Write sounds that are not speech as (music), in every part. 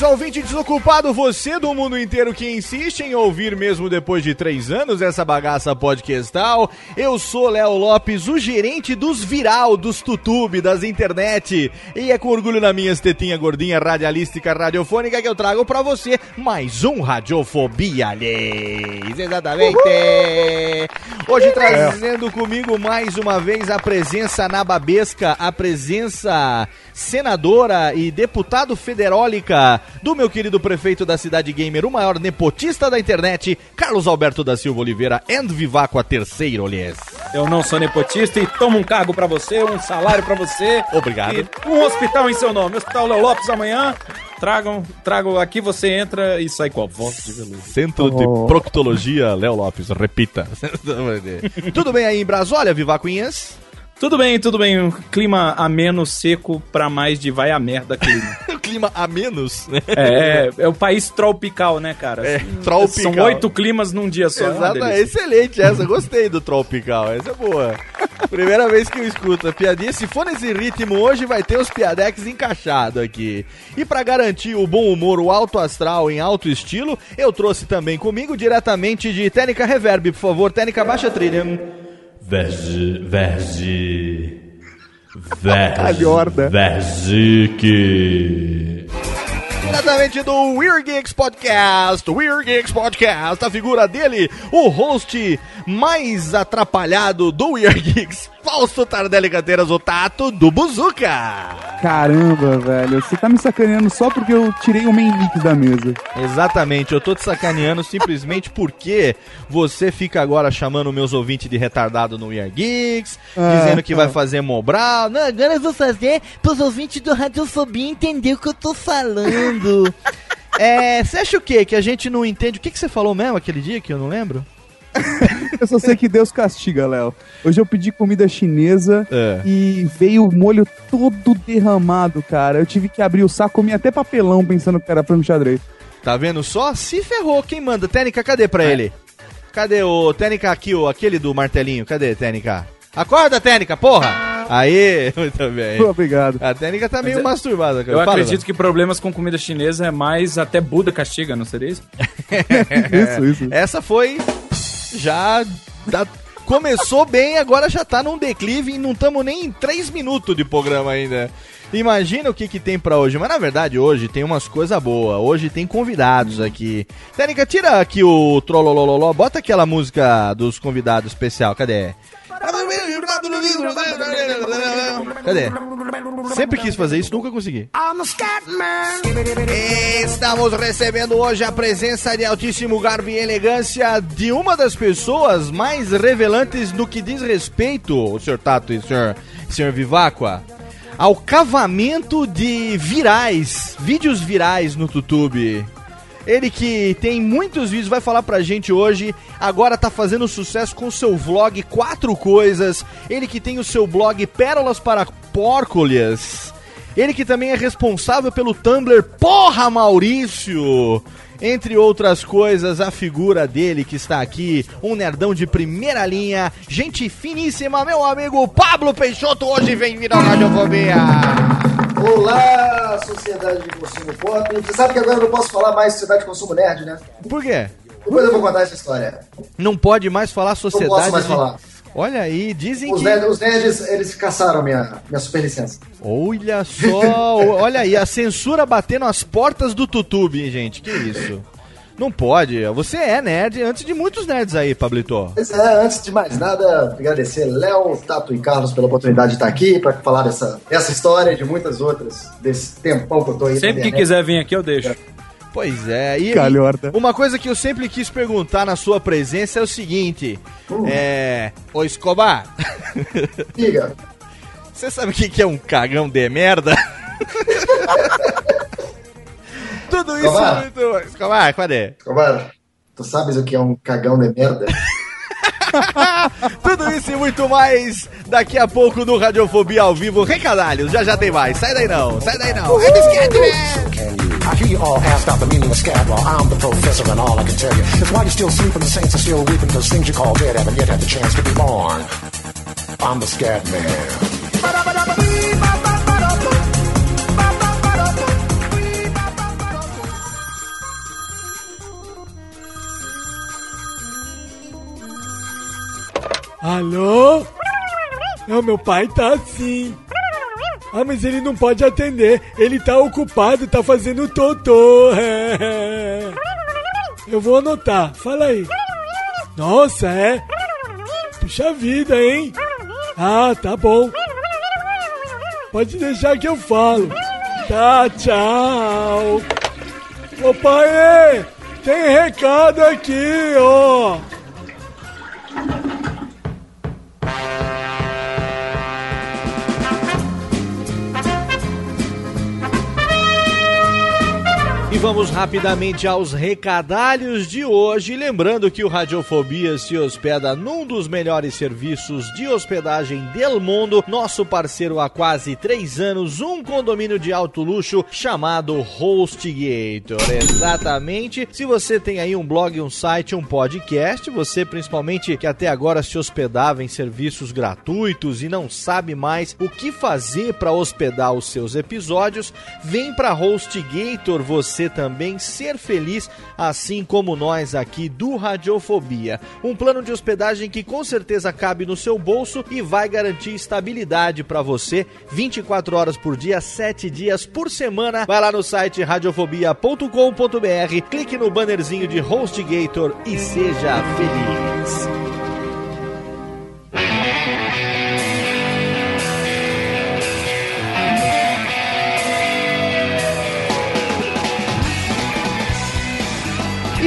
Saudações, ouvinte desocupado, você do mundo inteiro que insiste em ouvir mesmo depois de três anos essa bagaça podcastal. Eu sou Léo Lopes, o gerente dos viral, dos tutube, das internet. E é com orgulho na minha tetinha gordinha radialística radiofônica que eu trago pra você mais um Radiofobia, aliás. Exatamente. Hoje trazendo comigo mais uma vez a presença nababesca, a presença senadora e deputado federólica do meu querido prefeito da cidade gamer, o maior nepotista da internet, Carlos Alberto da Silva Oliveira, and Vivaco a terceiro, aliás. Eu não sou nepotista e tomo um cargo pra você, um salário pra você. Obrigado. E um hospital em seu nome. Hospital Léo Lopes amanhã. Tragam, tragam aqui, você entra e sai com a voz de veludo. Centro de Proctologia, Léo Lopes, repita. (laughs) Tudo bem aí em Brasólia, Vivacoinhas? Tudo bem, tudo bem. Um clima ameno, seco, pra mais de vai a merda clima. (laughs) clima a menos, né? é, é, é o país tropical, né, cara? É, tropical. São oito climas num dia só. é Exato, delícia. excelente essa, gostei do tropical, essa é boa. Primeira vez que eu escuto a piadinha, se for nesse ritmo hoje vai ter os piadex encaixado aqui. E pra garantir o bom humor, o alto astral em alto estilo, eu trouxe também comigo diretamente de Técnica Reverb, por favor, Técnica baixa a trilha. Verge. Verge. (laughs) Verge. Calhorda. Vergique. Diretamente do Weird Geeks Podcast, Weird Geeks Podcast, a figura dele, o host mais atrapalhado do Weird Geeks, Fausto Tardelli Canteiras, o Tato do Buzuca. Caramba, velho. Você tá me sacaneando só porque eu tirei o main mix da mesa. Exatamente, eu tô te sacaneando simplesmente (laughs) porque você fica agora chamando meus ouvintes de retardado no Weird Geeks, Ah, dizendo que tá. vai fazer Mobral. Não, agora eu vou fazer pros ouvintes do Radiofobia entender o que eu tô falando. (laughs) É, você acha o quê? Que a gente não entende? O que, que você falou mesmo aquele dia que eu não lembro? Eu só sei que Deus castiga, Léo. Hoje eu pedi comida chinesa É. e veio o molho todo derramado, cara. Eu tive que abrir o saco, comi até papelão pensando que era frango xadrez. Tá vendo só? Se ferrou. Quem manda? Técnica, cadê pra ele? Cadê o Técnica aqui, o, aquele do martelinho? Cadê, Técnica? Acorda, Técnica, porra! Aí, (laughs) muito bem. Obrigado. A Técnica tá meio eu- masturbada. Eu acredito que problemas com comida chinesa é mais até Buda castiga, não seria isso? (laughs) Isso, isso. (laughs) Essa foi já da- começou bem, agora já tá num declive e não estamos nem em 3 minutos de programa ainda. Imagina o que que tem pra hoje, mas na verdade hoje tem umas coisas boas. Hoje tem convidados aqui. Técnica, tira aqui o trololololó, bota aquela música dos convidados especial. Cadê? Cadê? Sempre quis fazer isso, nunca consegui. Estamos recebendo hoje a presença de altíssimo garbo e elegância de uma das pessoas mais revelantes no que diz respeito, o senhor Tato e o senhor, senhor Viváqua, ao cavamento de virais, vídeos virais no YouTube. Ele que tem muitos vídeos, vai falar pra gente hoje. Agora tá fazendo sucesso com seu vlog Quatro Coisas. Ele que tem o seu blog Pérolas para Pórcolas. Ele que também é responsável pelo Tumblr Porra Maurício. Entre outras coisas, a figura dele que está aqui, um nerdão de primeira linha, gente finíssima, meu amigo Pablo Peixoto, hoje vem vir ao Radiofobia. Olá, Sociedade de Consumo Pop. Você sabe que agora eu não posso falar mais Sociedade de Consumo Nerd, né? Por quê? Depois eu vou contar essa história. Não pode mais falar sociedade. Não posso mais de- falar. Olha aí, dizem Os, que. nerds, os nerds, eles caçaram minha, minha superlicença. Olha só, olha aí, a censura batendo as portas do YouTube, hein, gente? Que isso? (laughs) Não pode. Você é nerd antes de muitos nerds aí, Pablito. Pois é, antes de mais nada, agradecer Léo, Tato e Carlos pela oportunidade de estar aqui para falar dessa, dessa história e de muitas outras, desse tempão que eu tô aí. Sempre que quiser vir aqui, eu deixo. Pois é, e, Calhorda. uma coisa que eu sempre quis perguntar na sua presença é o seguinte: é. Ô Escobar, Diga, você sabe o que é um cagão de merda? (laughs) Tudo isso Escobar? muito. Escobar, cadê? Escobar, tu sabes o que é um cagão de merda? (laughs) Tudo isso e muito mais daqui a pouco no Radiofobia ao vivo. Recadalhos, já já tem mais. Sai daí não, sai daí não. É! I hear you all ask about the meaning of scat. Well, I'm the professor, and all I can tell you is why you still sleep and the saints are still weeping because things you call dead haven't yet had the chance to be born. I'm the scat man. Alô? Não, meu pai tá assim. Ah, mas ele não pode atender. Ele tá ocupado, tá fazendo totô. (laughs) Eu vou anotar. Fala aí. Nossa, é? Puxa vida, hein? Ah, tá bom. Pode deixar que eu falo. Tá, tchau. Ô pai, tem recado aqui, ó. Vamos rapidamente aos recadalhos de hoje. Lembrando que o Radiofobia se hospeda num dos melhores serviços de hospedagem do mundo. Nosso parceiro há quase três anos, um condomínio de alto luxo chamado HostGator. Exatamente. Se você tem aí um blog, um site, um podcast, você principalmente que até agora se hospedava em serviços gratuitos e não sabe mais o que fazer para hospedar os seus episódios, vem para HostGator você também ser feliz, assim como nós aqui do Radiofobia. Um plano de hospedagem que com certeza cabe no seu bolso e vai garantir estabilidade para você 24 horas por dia, 7 dias por semana. Vai lá no site radiofobia.com.br, clique no bannerzinho de HostGator e seja feliz.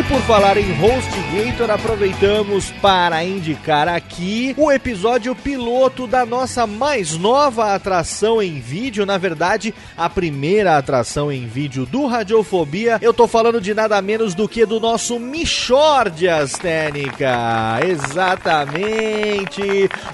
E por falar em HostGator, aproveitamos para indicar aqui o episódio piloto da nossa mais nova atração em vídeo, na verdade, a primeira atração em vídeo do Radiofobia. Eu tô falando de nada menos do que do nosso Michordias Técnica. Exatamente.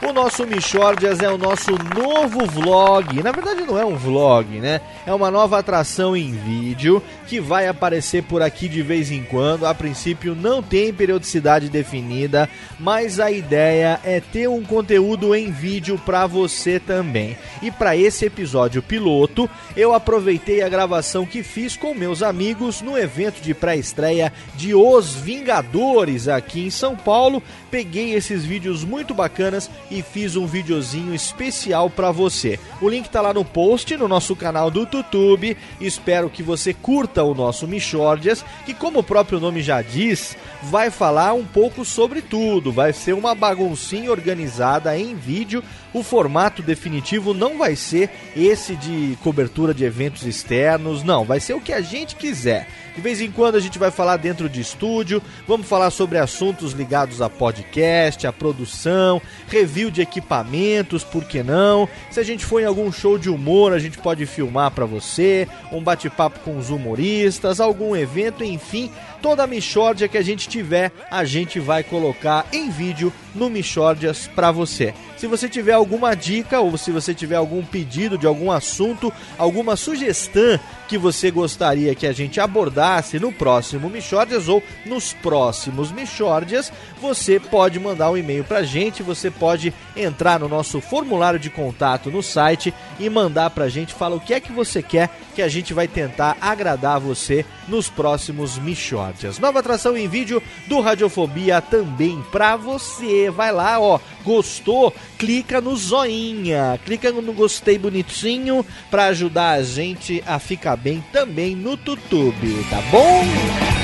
O nosso Michordias é o nosso novo vlog. Na verdade não é um vlog, né? É uma nova atração em vídeo que vai aparecer por aqui de vez em quando. Princípio não tem periodicidade definida, mas a ideia é ter um conteúdo em vídeo para você também. E para esse episódio piloto, eu aproveitei a gravação que fiz com meus amigos no evento de pré-estreia de Os Vingadores aqui em São Paulo. Peguei esses vídeos muito bacanas e fiz um videozinho especial para você. O link tá lá no post no nosso canal do YouTube. Espero que você curta o nosso Michordias, que como o próprio nome já diz, vai falar um pouco sobre tudo. Vai ser uma baguncinha organizada em vídeo o formato definitivo não vai ser esse de cobertura de eventos externos, não, vai ser o que a gente quiser. De vez em quando a gente vai falar dentro de estúdio, vamos falar sobre assuntos ligados a podcast, a produção, review de equipamentos, por que não? Se a gente for em algum show de humor, a gente pode filmar para você, um bate-papo com os humoristas, algum evento, enfim, toda a Michórdia que a gente tiver, a gente vai colocar em vídeo no Michórdias para você. Se você tiver alguma dica ou se você tiver algum pedido de algum assunto, alguma sugestão que você gostaria que a gente abordasse no próximo Michórdias ou nos próximos Michórdias, você pode mandar um e-mail pra gente, você pode entrar no nosso formulário de contato no site e mandar pra gente, fala o que é que você quer que a gente vai tentar agradar você nos próximos Michórdias. Nova atração em vídeo do Radiofobia também pra você. Vai lá, ó, gostou? Clica no joinha, clica no gostei bonitinho pra ajudar a gente a ficar bem também no YouTube, tá bom?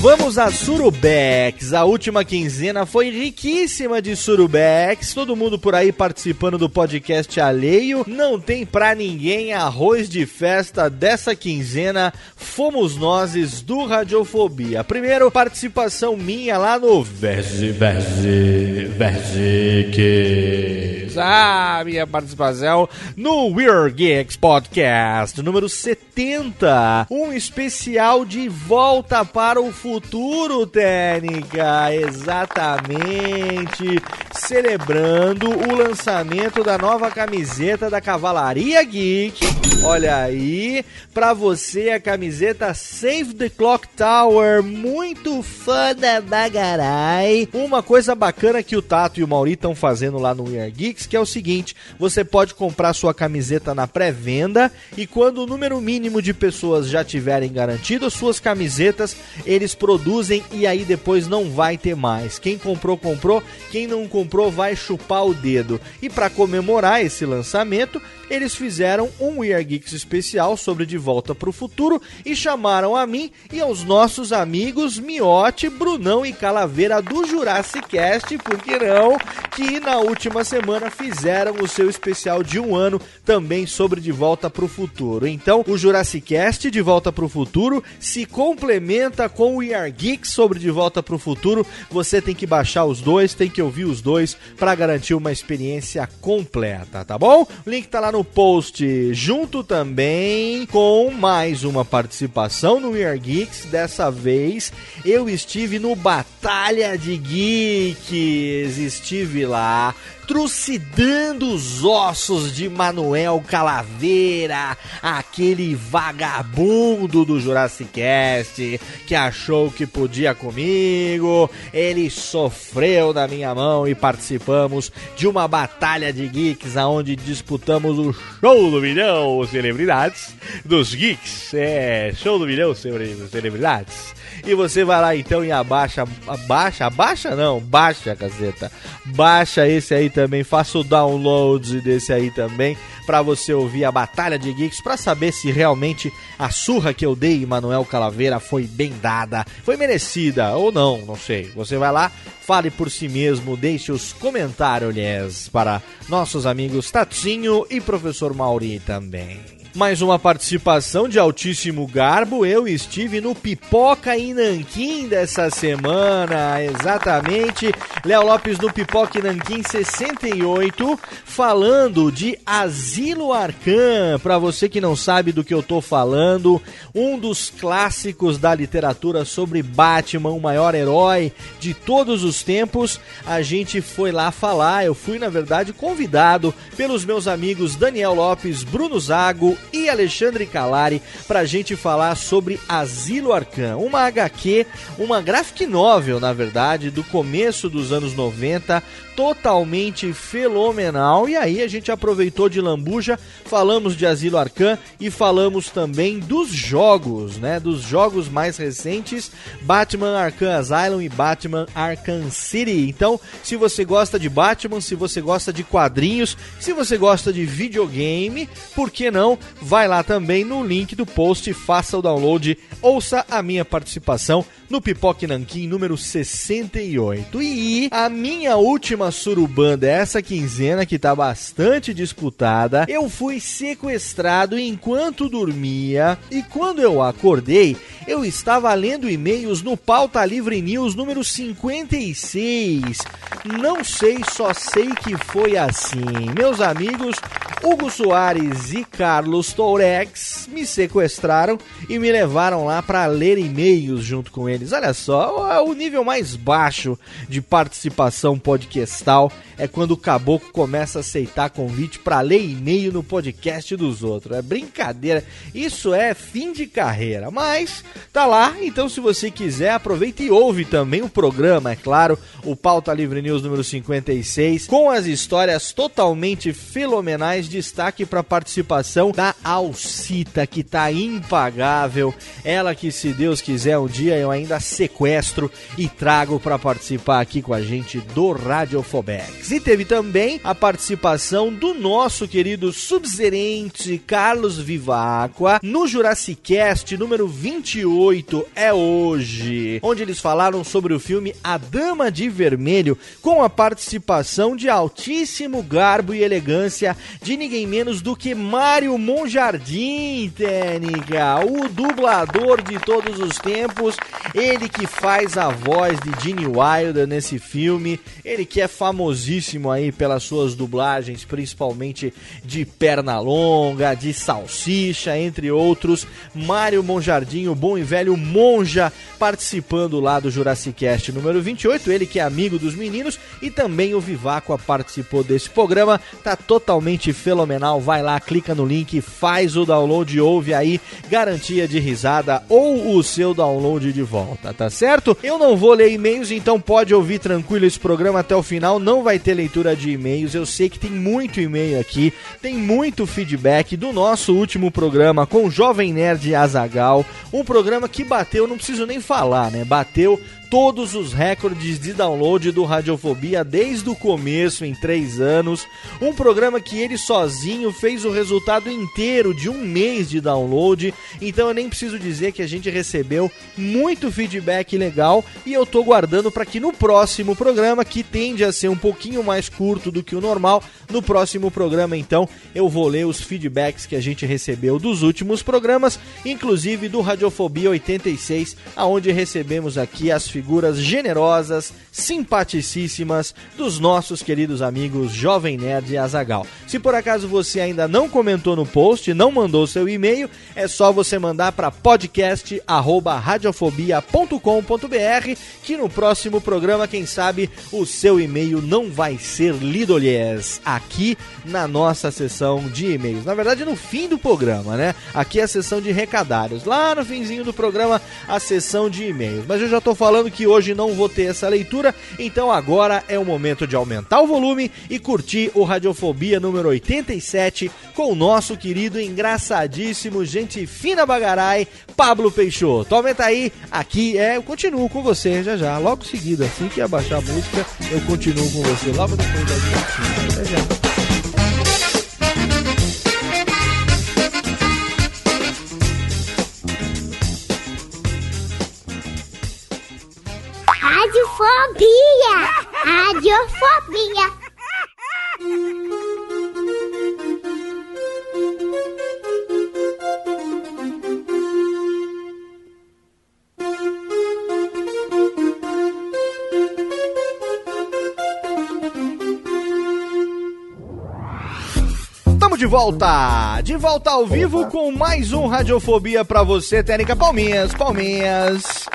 Vamos a Surubex. A última quinzena foi riquíssima de Surubex. Todo mundo por aí participando do podcast alheio. Não tem pra ninguém arroz de festa dessa quinzena. Fomos nós do Radiofobia. Primeiro, participação minha lá no Verge, Verge, Verge Ah, minha participação no Weird Geeks Podcast número 70. Um especial de volta para o futuro, Técnica. Exatamente. Celebrando o lançamento da nova camiseta da Cavalaria Geek. Olha aí, pra você a camiseta Save the Clock Tower, muito foda bagarai. Uma coisa bacana que o Tato e o Mauri estão fazendo lá no We Geeks, que é o seguinte, você pode comprar sua camiseta na pré-venda e quando o número mínimo de pessoas já tiverem garantido as suas camisetas, eles produzem e aí depois não vai ter mais. Quem comprou, comprou, quem não comprou vai chupar o dedo. E para comemorar esse lançamento, eles fizeram um We Are Geeks especial sobre De Volta para o Futuro e chamaram a mim e aos nossos amigos Miote, Brunão e Calaveira do Jurassic Cast, por que não, que na última semana fizeram o seu especial de um ano também sobre De Volta para o Futuro. Então, o Jurassic Cast De Volta para o Futuro se complementa com o We Are Geeks sobre De Volta para o Futuro. Você tem que baixar os dois, tem que ouvir os dois para garantir uma experiência completa, tá bom? O link tá lá no post, junto também com mais uma participação no We Are Geeks. Dessa vez eu estive no Batalha de Geeks, estive lá trucidando os ossos de Manuel Calaveira, aquele vagabundo do Jurassic Cast que achou que podia comigo. Ele sofreu na minha mão e participamos de uma batalha de geeks aonde disputamos o show do milhão celebridades dos geeks. É, show do milhão celebridades. E você vai lá então e abaixa, abaixa, abaixa não, baixa, caceta. Baixa esse aí também, faça o download desse aí também para você ouvir a Batalha de Geeks para saber se realmente a surra que eu dei em Manuel Calaveira foi bem dada, foi merecida ou não, não sei. Você vai lá, fale por si mesmo, deixe os comentários para nossos amigos Tatinho e professor Mauri também. Mais uma participação de altíssimo garbo. Eu estive no Pipoca em Nanquim dessa semana. Exatamente. Léo Lopes no Pipoca em Nanquim 68, falando de Asilo Arcan. Para você que não sabe do que eu tô falando, um dos clássicos da literatura sobre Batman, o maior herói de todos os tempos. A gente foi lá falar. Eu fui, na verdade, convidado pelos meus amigos Daniel Lopes, Bruno Zago e Alexandre Calari pra gente falar sobre Asilo Arcan, uma HQ, uma graphic novel, na verdade, do começo dos anos 90, totalmente fenomenal. E aí a gente aproveitou de lambuja, falamos de Asilo Arcan e falamos também dos jogos, né? Dos jogos mais recentes, Batman Arkham Asylum e Batman Arkham City. Então, se você gosta de Batman, se você gosta de quadrinhos, se você gosta de videogame, por que não? Vai lá também no link do post, faça o download, ouça a minha participação no Pipoque Nanquim número 68. E a minha última surubã dessa quinzena, que tá bastante disputada, eu fui sequestrado enquanto dormia e quando eu acordei, eu estava lendo e-mails no Pauta Livre News número 56. Não sei, só sei que foi assim. Meus amigos Hugo Soares e Carlos Tourex me sequestraram e me levaram lá para ler e-mails junto com eles. Olha só, o nível mais baixo de participação é quando o caboclo começa a aceitar convite para ler e-mail no podcast dos outros. É brincadeira. Isso é fim de carreira. Mas tá lá, então se você quiser, aproveita e ouve também o programa, é claro, o Pauta Livre News número 56, com as histórias totalmente fenomenais. Destaque para a participação da Alcita, que tá impagável. Ela que, se Deus quiser, um dia eu ainda sequestro e trago para participar aqui com a gente do Radiofobex. E teve também a participação do nosso querido subgerente Carlos Vivacqua no Jurassic Cast número 28 é hoje, onde eles falaram sobre o filme A Dama de Vermelho com a participação de altíssimo garbo e elegância de ninguém menos do que Mário Monjardim, técnica, o dublador de todos os tempos, ele que faz a voz de Gene Wilder nesse filme, ele que é famosíssimo aí pelas suas dublagens, principalmente de Pernalonga, de Salsicha, entre outros. Mário Monjardim, o bom e velho Monja, participando lá do Jurassic Cast número 28, ele que é amigo dos meninos e também o Viváqua participou desse programa, tá totalmente fenomenal. Vai lá, clica no link, faz o download ouve aí, garantia de risada ou o seu download de volta, tá certo? Eu não vou ler e-mails, então pode ouvir tranquilo esse programa até o final, não vai ter leitura de e-mails. Eu sei que tem muito e-mail aqui, tem muito feedback do nosso último programa com o Jovem Nerd Azagal, um programa que bateu, não preciso nem falar, né? Bateu todos os recordes de download do Radiofobia desde o começo, em três anos. Um programa que ele sozinho fez o resultado inteiro de um mês de download. Então eu nem preciso dizer que a gente recebeu muito feedback legal e eu tô guardando para que no próximo programa, que tende a ser um pouquinho mais curto do que o normal, no próximo programa então eu vou ler os feedbacks que a gente recebeu dos últimos programas, inclusive do Radiofobia 86, aonde recebemos aqui as figuras generosas, simpaticíssimas dos nossos queridos amigos Jovem Nerd e Azagal. Se por acaso você ainda não comentou no post, não mandou seu e-mail, é só você mandar para podcast@radiofobia.com.br que no próximo programa, quem sabe, o seu e-mail não vai ser lido lhes aqui na nossa sessão de e-mails. Na verdade, no fim do programa, né? Aqui é a sessão de recadários. Lá no finzinho do programa, a sessão de e-mails. Mas eu já tô falando que hoje não vou ter essa leitura, então agora é o momento de aumentar o volume e curtir o Radiofobia número 87 com o nosso querido, engraçadíssimo, gente fina bagarai, Pablo Peixoto. Aumenta aí, aqui é, eu continuo com você já já, logo seguido, assim que abaixar a música, eu continuo com você logo depois da gente. Até já. Radiofobia! Radiofobia! Estamos de volta! De volta ao vivo com mais um Radiofobia pra você, Técnica Palminhas, Palminhas.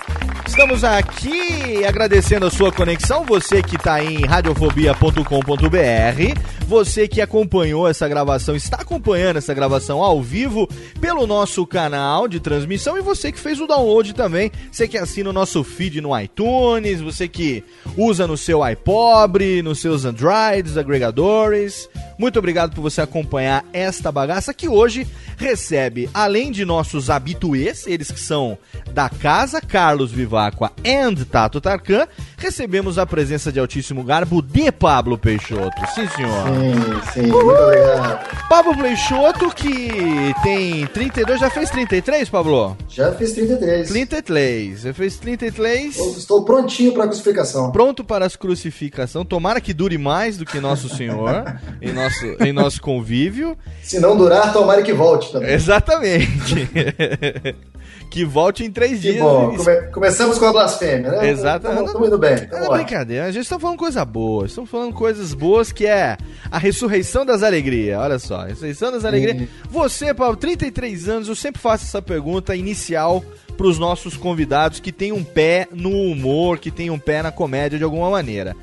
Estamos aqui agradecendo a sua conexão, você que está em radiofobia.com.br, você que acompanhou essa gravação, está acompanhando essa gravação ao vivo pelo nosso canal de transmissão e você que fez o download também, você que assina o nosso feed no iTunes, você que usa no seu iPobre, nos seus Androids, agregadores. Muito obrigado por você acompanhar esta bagaça que hoje recebe, além de nossos habituês, eles que são da casa, Carlos Vivacqua and Tato Tarkan, recebemos a presença de altíssimo garbo de Pablo Peixoto. Sim, senhor. Sim, sim, muito obrigado. Pablo Peixoto que tem 32, já fez 33, Pablo? Já fiz 33. 33. Você fez 33. Eu Estou prontinho para a crucificação. Pronto para as crucificação. Tomara que dure mais do que Nosso Senhor em nosso, em nosso convívio. Se não durar, tomara que volte também. Exatamente. (laughs) que volte em três Que dias. bom. Come- começamos com a blasfêmia, né? Exatamente. Estamos indo bem. É Vamos lá. brincadeira, a gente está falando coisa boa, estamos falando coisas boas que é a ressurreição das alegrias. Olha só, a ressurreição das alegrias. Sim. Você, Paulo, 33 anos, eu sempre faço essa pergunta inicial para os nossos convidados que tem um pé no humor, que tem um pé na comédia de alguma maneira.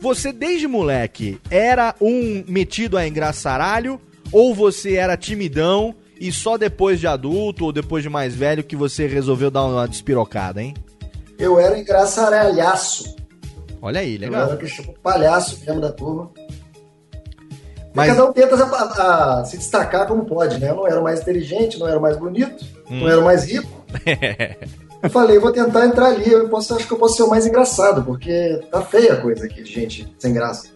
Você, desde moleque, era um metido a engraçaralho ou você era timidão e só depois de adulto ou depois de mais velho que você resolveu dar uma despirocada, hein? Eu era engraçaralhaço. Olha aí, Eu legal. era o que chama palhaço mesmo da turma. Mas- Cada um tenta a- a se destacar como pode, né? Eu não era mais inteligente, não era mais bonito, Hum. não era mais rico. (laughs) Eu falei, vou tentar entrar ali, eu posso, acho que eu posso ser o mais engraçado, porque tá feia a coisa aqui de gente sem graça.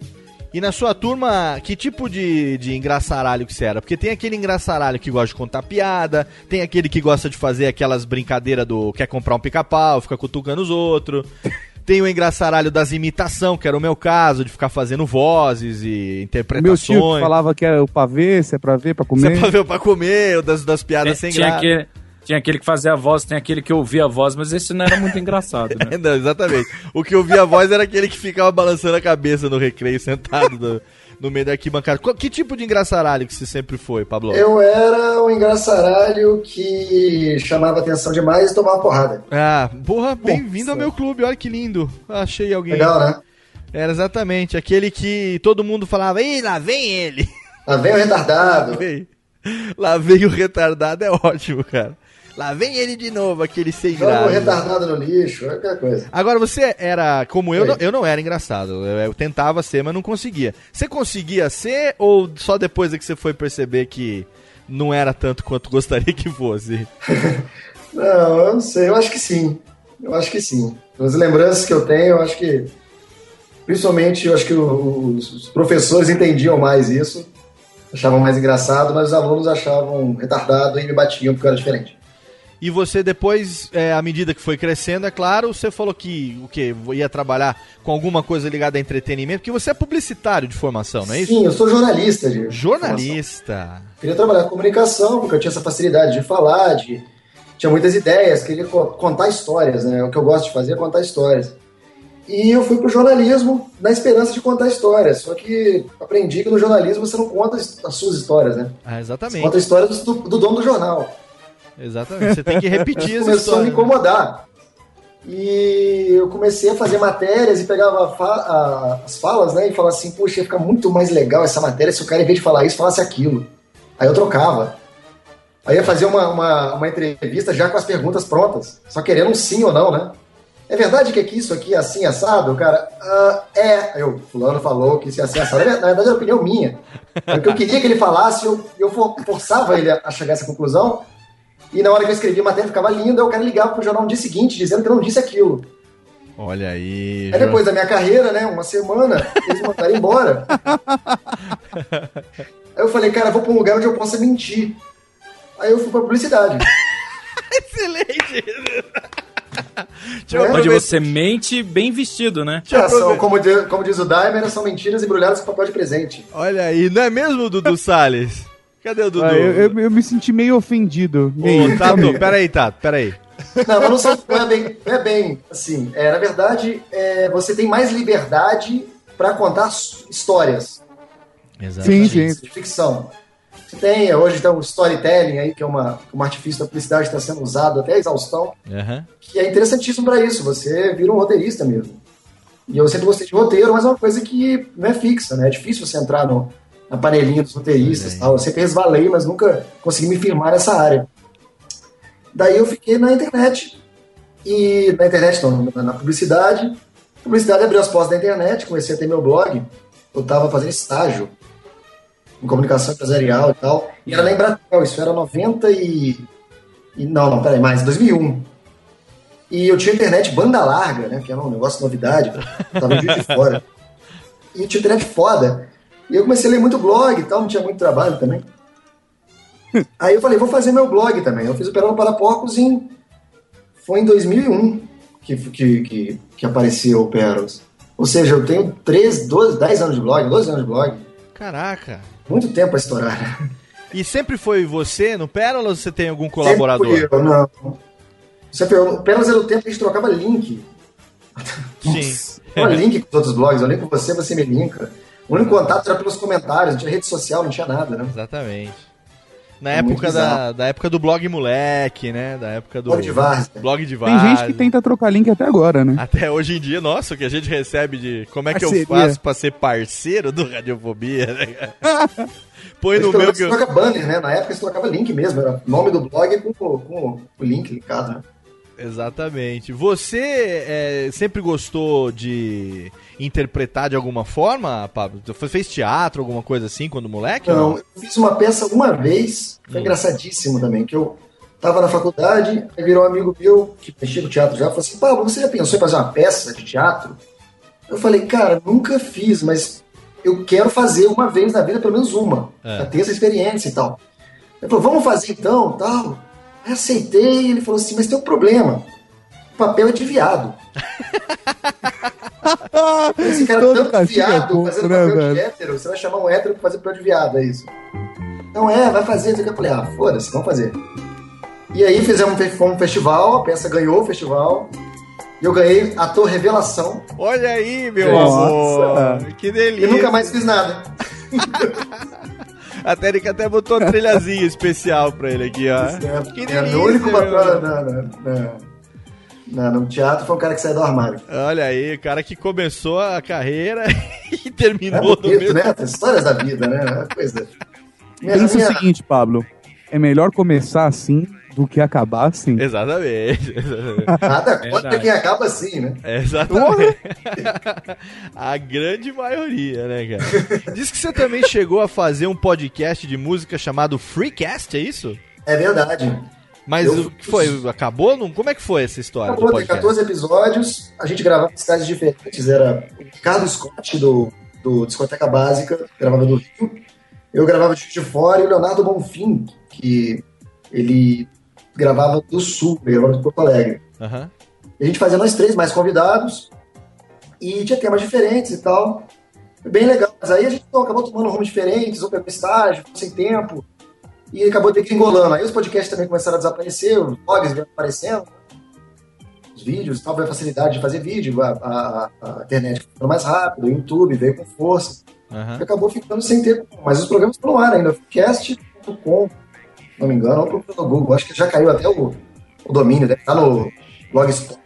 E na sua turma, que tipo de, de engraçaralho que você era? Porque tem aquele engraçaralho que gosta de contar piada, tem aquele que gosta de fazer aquelas brincadeiras do quer comprar um pica-pau, fica cutucando os outros. Tem o engraçaralho das imitação, que era o meu caso, de ficar fazendo vozes e Meu interpretações. tio que falava que era o pra ver, se é pra ver, pra Você comer. é pra ver pra comer, ou das, das piadas sem tinha, graça. Tinha aquele que fazia a voz, tem aquele que ouvia a voz, mas esse não era muito engraçado, né? (laughs) Não, exatamente. O que eu vi a voz era aquele que ficava balançando a cabeça no recreio, sentado no, no meio da arquibancada. Qual- Que tipo de engraçaralho que você sempre foi, Pablo? Eu era um engraçaralho que chamava atenção demais e tomava porrada. Ah, porra, bem-vindo ao meu clube, olha que lindo. Achei alguém. Legal, né? Era exatamente, aquele que todo mundo falava, ih, lá vem ele. Lá vem o retardado. (laughs) Vem. Lá vem o retardado, é ótimo, cara. Lá vem ele de novo, aquele sem graça. retardado no lixo, é qualquer coisa. Agora, você era, como eu, não, eu não era engraçado. Eu, eu tentava ser, mas não conseguia. Você conseguia ser ou só depois é que você foi perceber que não era tanto quanto (laughs) gostaria que fosse? (laughs) Não, eu não sei, eu acho que sim. Eu acho que sim. As lembranças que eu tenho, eu acho que. Principalmente, eu acho que os os professores entendiam mais isso, achavam mais engraçado, mas os alunos achavam retardado e me batiam porque eu era diferente. E você depois, é, à medida que foi crescendo, é claro, você falou que o que ia trabalhar com alguma coisa ligada a entretenimento, porque você é publicitário de formação, não é isso? Sim, eu sou jornalista, de Jornalista. Queria trabalhar com comunicação, porque eu tinha essa facilidade de falar, de tinha muitas ideias, queria co- contar histórias, né? O que eu gosto de fazer é contar histórias. E eu fui pro jornalismo na esperança de contar histórias. Só que aprendi que no jornalismo você não conta as as suas histórias, né? Ah, Você exatamente. conta histórias do, do dono do jornal. Exatamente. Você tem que repetir Isso começou a me história. incomodar. E eu comecei a fazer matérias e pegava fa- a- as falas, né? E falava assim, puxa, ia ficar muito mais legal essa matéria se o cara, em vez de falar isso, falasse aquilo. Aí eu trocava. Aí ia fazer uma, uma, uma entrevista já com as perguntas prontas, só querendo um sim ou não, né? É verdade que aqui isso aqui é assim, assado? O cara, "Ah, é. Aí eu, fulano falou que isso é assim, assado. Na verdade, era opinião minha. O que eu queria que ele falasse, eu, eu for- forçava ele a chegar a essa conclusão. E na hora que eu escrevi a matéria ficava linda, eu quero ligar pro jornal no dia seguinte, dizendo que eu não disse aquilo. Olha aí. Aí depois da minha carreira, né, uma semana, eles me mandaram embora. (laughs) Aí eu falei, cara, vou pra um lugar onde eu possa mentir. Aí eu fui pra publicidade. (laughs) Excelente! É, Onde você mente bem vestido, né? Ah, são, como, diz, como diz o Daimer, são mentiras embrulhadas com papel de presente. Olha aí, não é mesmo, Dudu Salles? Cadê o Dudu? Ah, eu, eu- eu me senti meio ofendido. Meio, Ô, Tato, peraí, Tato, peraí. Não, mas não, são, não, é bem, não é bem assim. É, na verdade, é, você tem mais liberdade pra contar histórias Sim, sim. de ficção. Você tem, hoje tem o storytelling aí, que é uma, um artifício da publicidade que está sendo usado até a exaustão, Aham. que é interessantíssimo para isso. Você vira um roteirista mesmo. E eu sempre gostei de roteiro, mas é uma coisa que não é fixa, né? É difícil você entrar no- na panelinha dos roteiristas e tal. Eu sempre resvalei, mas nunca consegui me firmar nessa área. Daí eu fiquei na internet. E na internet, não, na, publicidade. Publicidade abriu as portas da internet, comecei a ter meu blog. Eu tava fazendo estágio em comunicação empresarial e tal. E era na Embratel, isso era 90 e... e não, não, peraí, mais, 2001. E eu tinha internet banda larga, né? Que era um negócio de novidade. Tava em Juiz de fora. (laughs) E eu tinha internet foda. E eu comecei a ler muito blog e tal, não tinha muito trabalho também. (laughs) Aí eu falei, vou fazer meu blog também. Eu fiz o Perão para Porcos em. Foi em 2001 que, que, que, que apareceu o Pérolas. Ou seja, eu tenho 13, 12, 10 anos de blog, 12 anos de blog. Caraca. Muito tempo pra estourar. E sempre foi você no Pérola ou você tem algum colaborador? Sempre fui eu, não. Sempre eu. O Pérolas era o tempo que a gente trocava link. Sim. (laughs) Não é link com os outros blogs, eu link com você, você me linka. O único contato era pelos comentários, não tinha rede social, não tinha nada, né? Exatamente. Na É época da, da época do blog moleque, né? Da época do Blog de Várzea. Blog de Tem gente que tenta trocar link até agora, né? Até hoje em dia, nossa, o que a gente recebe de como é que eu Parceria. faço pra ser parceiro do Radiofobia, né? (laughs) Põe no meu que você eu... troca banner, né? Na época você trocava link mesmo, era nome do blog com, com o link linkado, né? Exatamente. Você é, sempre gostou de interpretar de alguma forma, Pablo? Você fez teatro, alguma coisa assim, quando moleque? Não, eu fiz uma peça uma vez, foi Hum. engraçadíssimo também, que eu tava na faculdade, aí virou um amigo meu que mexia no teatro já, falou assim, Pablo, você já pensou em fazer uma peça de teatro? Eu falei, cara, nunca fiz, mas eu quero fazer uma vez na vida, pelo menos uma, É. pra ter essa experiência e tal. Ele falou, vamos fazer então, tal. Aí aceitei, ele falou assim, mas tem um problema, o papel é de viado. (laughs) Esse cara Todo tanto é viado pouco, fazendo né, papel de hétero, você vai chamar um hétero pra fazer papel de viado, é isso. Não é, vai fazer. Eu falei, ah, foda-se, vamos fazer. E aí fizemos um, fomos um festival, a peça ganhou o festival. E eu ganhei ator revelação. Olha aí, meu Nossa. amor. Que E delícia. nunca mais fiz nada. (laughs) A Térica até botou uma trilhazinha especial pra ele aqui, ó. Que É, delícia. o único meu papel amor. na, na, na- na- no teatro foi um cara que saiu do armário. Olha aí, o cara que começou a carreira (laughs) e É terminou no bonito, mesmo. né? As histórias da vida, né? É Coisa. Pensa minha- o seguinte, Pablo. É melhor começar assim do que acabar assim. (laughs) Exatamente. Nada contra Verdade. quem acaba assim, né? Exatamente. (laughs) a grande maioria, né, cara? Diz que você também chegou a fazer um podcast de música chamado Freecast, é isso? É verdade. Mas Eu- o que foi? Acabou? Não? Como é que foi essa história Acabou, tem podcast? 14 episódios, a gente gravava em cidades diferentes, era o Ricardo Scott do, do Discoteca Básica, gravava do Rio, eu gravava de Fora, e o Leonardo Bonfim, que ele gravava do Sul, gravava de Porto Alegre. E a gente fazia nós três, mais convidados, e tinha temas diferentes e tal. Foi bem legal, mas aí a gente então, acabou tomando rumos diferentes, ou pegou estágio, ficou sem tempo, e acabou degringolando. Aí os podcasts também começaram a desaparecer, os blogs vieram aparecendo, os vídeos, tal, veio a facilidade de fazer vídeo, a, a- a internet ficou mais rápido, o YouTube veio com força, e acabou ficando sem ter. Mas os programas estão no ar ainda, cast.com, não me engano, ou procura no Google, acho que já caiu até o, o domínio, deve estar no Blogspot.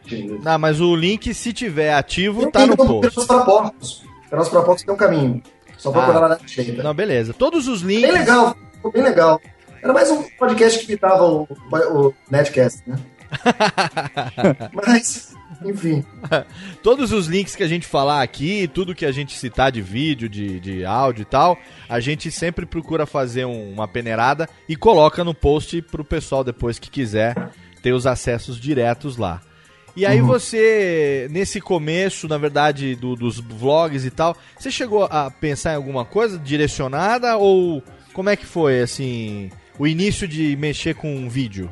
Não, mas o link, se tiver ativo, Tem tá no post. Pelos porcos. Pelos porcos tem um caminho. Só procurar Ah. lá na direita. Não, beleza. Todos os links. Bem legal, ficou bem legal. Era mais um podcast que imitava o, o Netcast, né? Mas, enfim. (laughs) Todos os links que a gente falar aqui, tudo que a gente citar de vídeo, de, de áudio e tal, a gente sempre procura fazer um- uma peneirada e coloca no post pro pessoal depois que quiser ter os acessos diretos lá. E aí você, nesse começo, na verdade, do- dos vlogs e tal, você chegou a pensar em alguma coisa direcionada ou como é que foi, assim, o início de mexer com vídeo?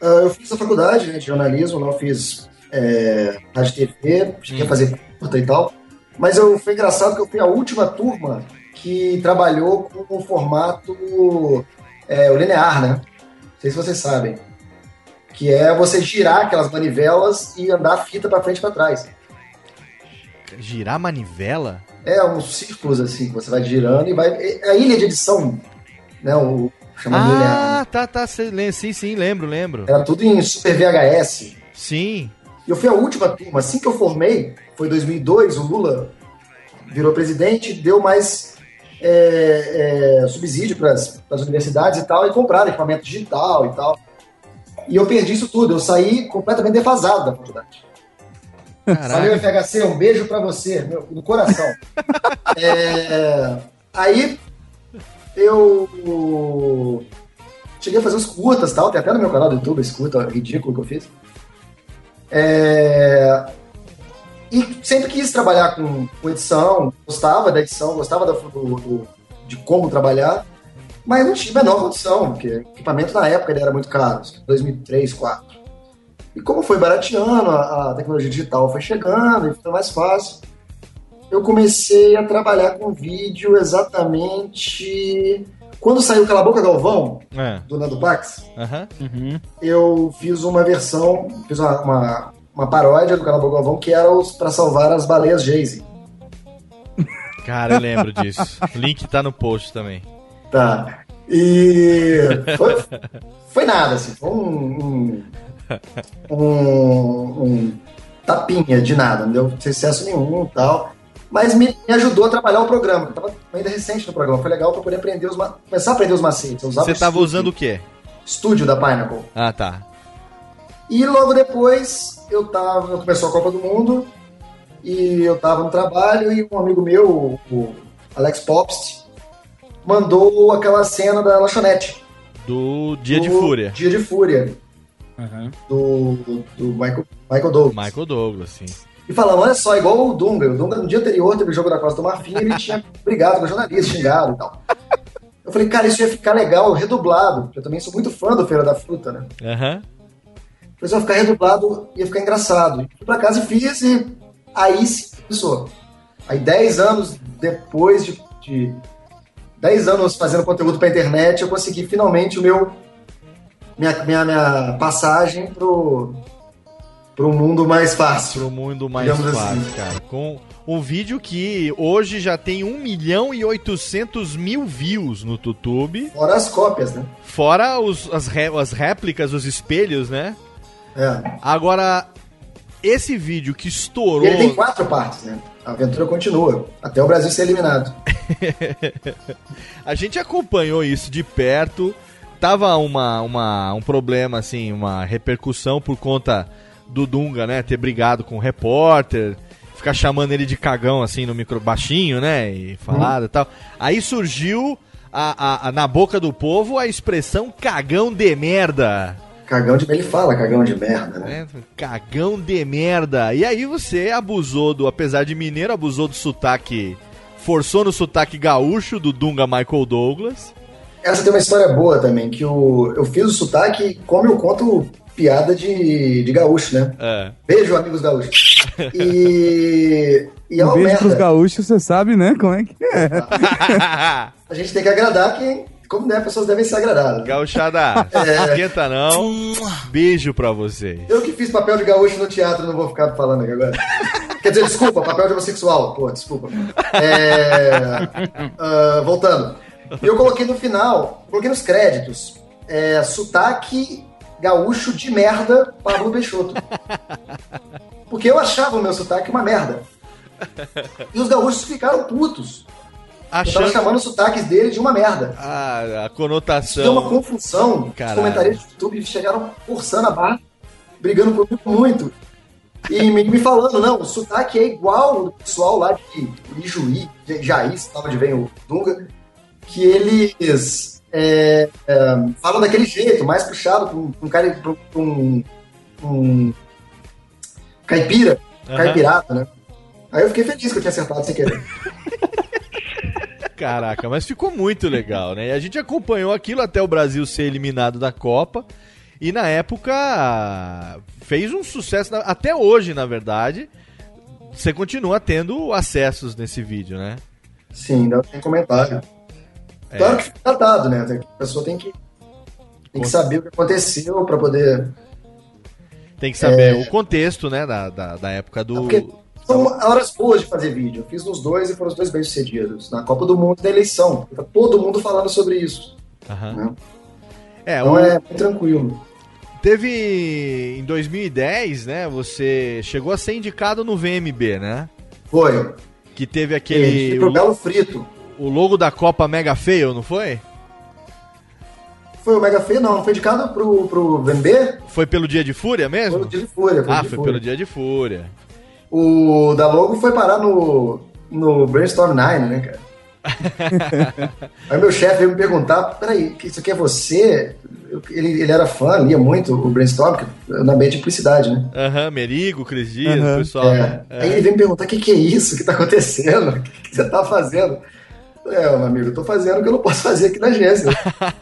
Ah, eu fiz a faculdade né, de jornalismo, não fiz é, rádio TV, cheguei a fazer curta e tal. Mas eu, foi engraçado que eu fui a última turma que trabalhou com o formato é, o linear, né? Não sei se vocês sabem. Que é você girar aquelas manivelas e andar a fita pra frente e pra trás. Girar manivela? É uns círculos assim, que você vai girando e vai. A ilha de edição né? O linear. Ah, tá, tá. Sim, sim, lembro, lembro. Era tudo em Super VHS. Sim. E eu fui a última turma. Assim que eu formei, foi 2002, o Lula virou presidente, deu mais é, é, subsídio para as universidades e tal, e compraram equipamento digital e tal. E eu perdi isso tudo. Eu saí completamente defasado da faculdade. Valeu, FHC, um beijo pra você, meu, no coração. (laughs) É, aí eu cheguei a fazer uns curtas tal, tem até no meu canal do YouTube esse curta ridículo que eu fiz. É, e sempre quis trabalhar com, com edição, gostava da edição, gostava da- do- do- de como trabalhar, mas não tinha a menor condição, porque equipamento na época ele era muito caro, 2003, 2004. E como foi barateando, a, a tecnologia digital foi chegando e foi mais fácil, eu comecei a trabalhar com vídeo exatamente quando saiu Cala a Boca Galvão, É. do Nando Pax, Aham. eu fiz uma versão, fiz uma, uma, uma paródia do Cala a Boca Galvão que era os para salvar as baleias Jay-Z. Cara, eu lembro disso. O link tá no post também. Tá. E foi, foi nada, assim, foi um, um, um- um tapinha de nada, não deu sucesso nenhum e tal. Mas me, me ajudou a trabalhar o programa. Eu tava ainda recente no programa, foi legal pra poder aprender os começar a aprender os macetes. Você o tava estúdio- usando o quê? estúdio da Pineapple. Ah, tá. E logo depois eu tava, eu começou a Copa do Mundo e eu tava no trabalho e um amigo meu, o- Alex Popst, mandou aquela cena da lanchonete. Do Dia de do Fúria. Dia de Fúria. Do, do Michael, Michael Douglas. Michael Douglas, sim. E falando, olha só, igual o Dunga. O Dunga no dia anterior teve o jogo da Costa do Marfim ele tinha brigado com o jornalista, xingado e tal. Eu falei, cara, isso ia ficar legal, redublado. porque Eu também sou muito fã do Feira da Fruta, né? Aham. Falei, se eu ficar redublado, ia ficar engraçado. E fui pra casa e fiz, e aí sim começou. Aí, 10 anos depois de, de 10 anos fazendo conteúdo pra internet, eu consegui finalmente o meu. Minha, minha, minha passagem pro, pro mundo mais fácil. Pro mundo mais fácil, assim. cara. Com um vídeo que hoje já tem 1 milhão e 800 mil views no YouTube. Fora as cópias, né? Fora os, as, ré- as réplicas, os espelhos, né? É. Agora, esse vídeo que estourou. Ele tem quatro partes, né? A aventura continua, até o Brasil ser eliminado. (laughs) A gente acompanhou isso de perto. Tava uma, uma, um problema, assim, uma repercussão por conta do Dunga, né? Ter brigado com o repórter, ficar chamando ele de cagão, assim, no micro baixinho, né? E falado e tal. Aí surgiu a, a- a- na boca do povo a expressão cagão de merda. Cagão de ele fala, cagão de merda, né? né? Cagão de merda. E aí você abusou do, apesar de mineiro, abusou do sotaque, forçou no sotaque gaúcho do Dunga Michael Douglas. Essa tem uma história boa também, que o, eu fiz o sotaque como eu conto piada de, de gaúcho, né? É. Beijo, amigos gaúchos. E, (laughs) e é Um beijo pros merda. gaúchos, você sabe, né? Como é que é? (laughs) A gente tem que agradar quem, como né, pessoas devem ser agradadas. Gauchada, (laughs) É. esquenta não. Beijo pra vocês. Eu que fiz papel de gaúcho no teatro, não vou ficar falando aqui agora. Quer dizer, desculpa, papel de homossexual. Pô, desculpa. É, ah, voltando. Eu coloquei no final, coloquei nos créditos, é, sotaque gaúcho de merda Pablo Peixoto. (laughs) Porque eu achava o meu sotaque uma merda. E os gaúchos ficaram putos. Eu Achando tava chamando os sotaques dele de uma merda. a, a Deu uma conotação. confusão. Caralho. Os comentários do YouTube chegaram forçando a barra, brigando comigo muito. E me, me falando, não, o sotaque é igual do pessoal lá de Ijuí, de Jair, sabe onde vem o Dunga, que eles é, é, falam daquele jeito, mais puxado pra um, um cara, pra um, um, caipira, Aham. caipirada, né? Aí eu fiquei feliz que eu tinha acertado sem querer. (laughs) Caraca, mas ficou muito legal, né? E a gente acompanhou aquilo até o Brasil ser eliminado da Copa. E na época fez um sucesso, até hoje, na verdade. Você continua tendo acessos nesse vídeo, né? Sim, ainda tem comentário. É. Claro que fica datado, né? A pessoa tem que, tem que saber o que aconteceu pra poder. Tem que saber É. o contexto, né, da, da, da época do. Porque são horas boas de fazer vídeo. Eu fiz nos dois e foram os dois bem sucedidos. Na Copa do Mundo e na eleição. Tá todo mundo falando sobre isso. Aham. né? É, Então o- é tranquilo. teve em 2010, né? Você chegou a ser indicado no VMB, né? Foi. Que teve aquele. pro O, Belo Frito. O logo da Copa Mega Fail, não foi? Foi o Mega Feio, não, foi indicado pro, pro VMB? Foi pelo Dia de Fúria mesmo? Foi o Dia de Fúria. Foi ah, Dia de foi Fúria. pelo Dia de Fúria. O da Logo foi parar no, no Brainstorm 9, né, cara? (laughs) Aí meu chefe veio me perguntar, peraí, isso aqui é você? Eu- ele, ele era fã, lia muito o Brainstorm, na bem de publicidade, né? Aham, Merigo, Cris Dias, o pessoal. É. né? Aí ele veio me perguntar, o que, que é isso? O que tá acontecendo? O que, que você tá fazendo? É, meu amigo, eu tô fazendo o que eu não posso fazer aqui na agência.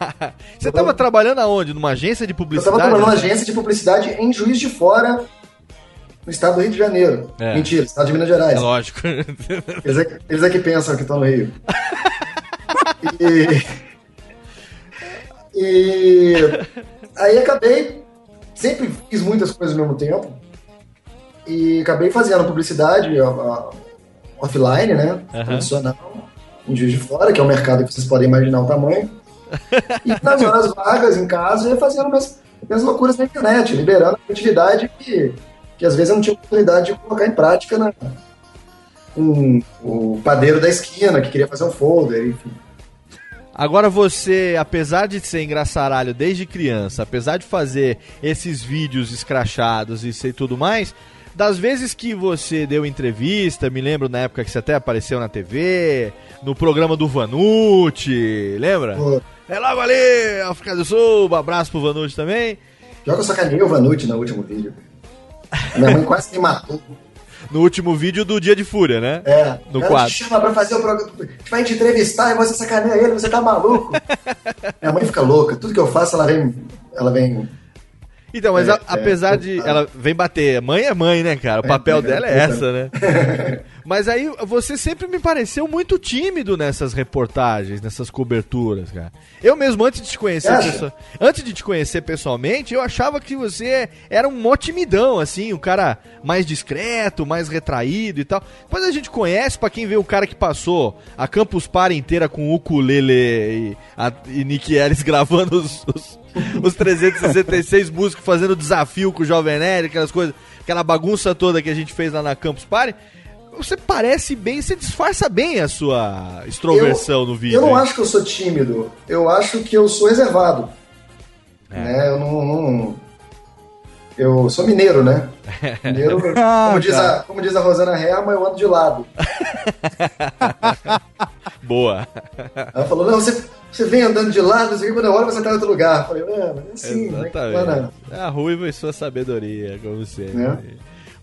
(laughs) Você tava trabalhando aonde? Numa agência de Eu publicidade? tava trabalhando numa agência de publicidade em Juiz de Fora, no estado do Rio de Janeiro. É. Mentira, estado de Minas É Gerais. lógico. (laughs) Eles é, eles é que pensam que estão no Rio. (laughs) E, e aí acabei, sempre fiz muitas coisas ao mesmo tempo. E acabei fazendo publicidade offline, né? Aham. Tradicional, em Juiz de Fora, que é um mercado que vocês podem imaginar o tamanho. E (laughs) nas horas vagas, em casa, eu ia fazendo minhas, minhas loucuras na internet, liberando a atividade que, que às vezes eu não tinha oportunidade de colocar em prática na, um, o padeiro da esquina que queria fazer um folder, enfim. Agora você, apesar de ser engraçaralho desde criança, apesar de fazer esses vídeos escrachados e sei tudo mais, das vezes que você deu entrevista, me lembro na época que você até apareceu na TV, no programa do Vanucci, lembra? Pô, É logo ali, África do Sul, um abraço pro Vanucci também. Pior que eu sacaneei o Vanucci no último vídeo. A minha mãe quase me matou. No último vídeo do Dia de Fúria, né? É, No ela quadro. te chama pra fazer o programa, a gente vai te entrevistar e você sacaneia ele, você tá maluco. (laughs) minha mãe fica louca, tudo que eu faço ela vem, ela vem Então, mas É, a- apesar é, de. é. Ela vem bater. Mãe é mãe, né, cara? O papel é, dela é é. essa, né? (laughs) Mas aí você sempre me pareceu muito tímido nessas reportagens, nessas coberturas, cara. Eu mesmo, antes de te conhecer, pessoa- antes de te conhecer pessoalmente, eu achava que você era um mó timidão, assim, um cara mais discreto, mais retraído e tal. Depois a gente conhece, pra quem vê o cara que passou a Campus Party inteira com ukulele e, a, e Nick Ellis (laughs) gravando os, os, os 366 músicos, fazendo desafio com o Jovem Nerd, aquelas coisas, aquela bagunça toda que a gente fez lá na Campus Party. Você parece bem, você disfarça bem a sua extroversão no vídeo. Eu não hein? acho que eu sou tímido, eu acho que eu sou reservado. É. Né? Eu não, não- Eu sou mineiro, né? (laughs) Mineiro, Ah, como, diz tá. a, como diz a Rosana Herma, eu ando de lado. (laughs) Boa. Ela falou, não, você, você vem andando de lado, não sei o que, quando olho você tá em outro lugar. Eu falei, é, é assim, né? Exatamente. A ruiva e sua sabedoria, como sempre. Né?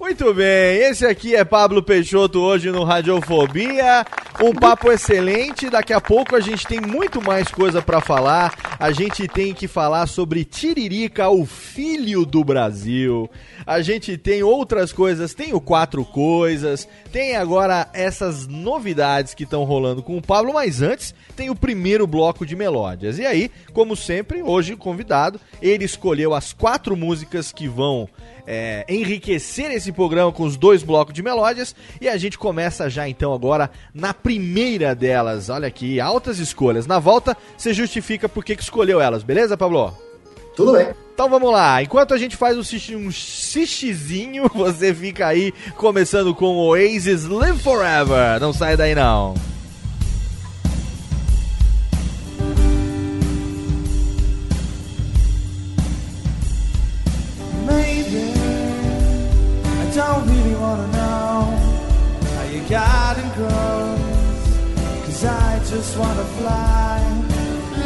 Muito bem, esse aqui é Pablo Peixoto hoje no Radiofobia. Um papo excelente. Daqui a pouco a gente tem muito mais coisa pra falar. A gente tem que falar sobre Tiririca, o filho do Brasil. A gente tem outras coisas, tem o Quatro Coisas, tem agora essas novidades que estão rolando com o Pablo, mas antes tem o primeiro bloco de melódias. E aí, como sempre, hoje o convidado, ele escolheu as quatro músicas que vão é, enriquecer esse programa com os dois blocos de melódias e a gente começa já então agora na primeira delas. Olha aqui, altas escolhas. Na volta você justifica por que escolheu elas, beleza, Pablo? Tudo bem. Então vamos lá, enquanto a gente faz um, um xixizinho, (laughs) você fica aí começando com Oasis Live Forever. Não sai daí não. Don't really wanna know how your garden grows. Cause I just wanna fly.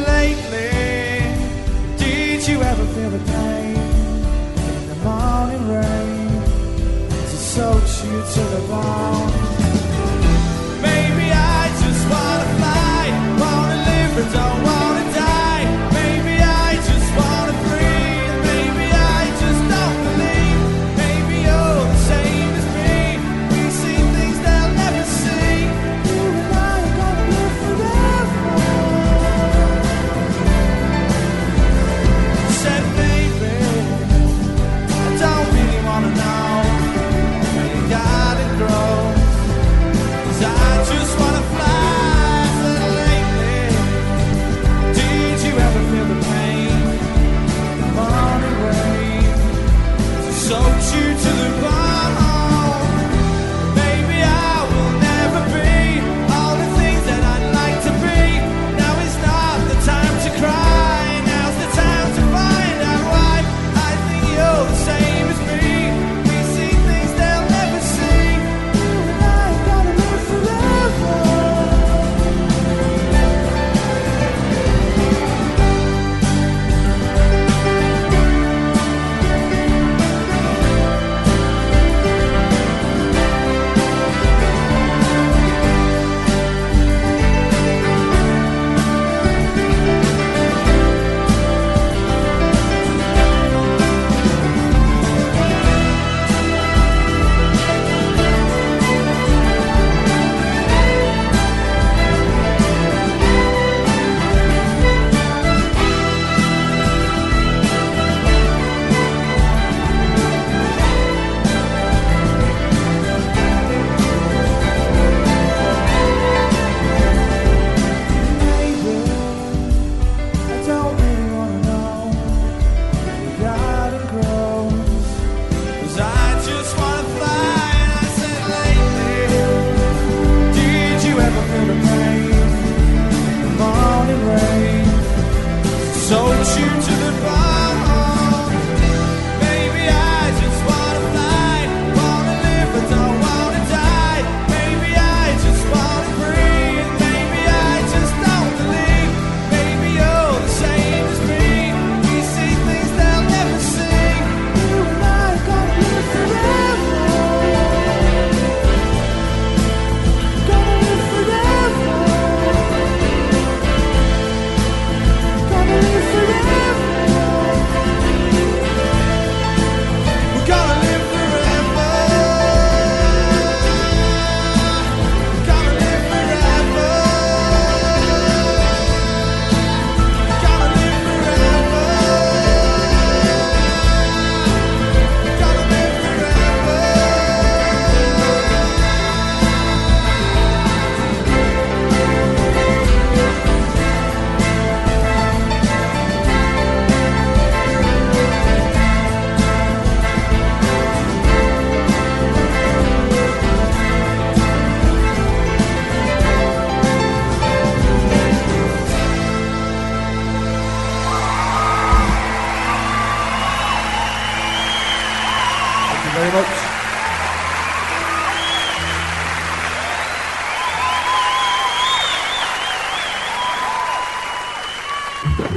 Lately, did you ever feel the pain in the morning rain? It soaks you to the bone.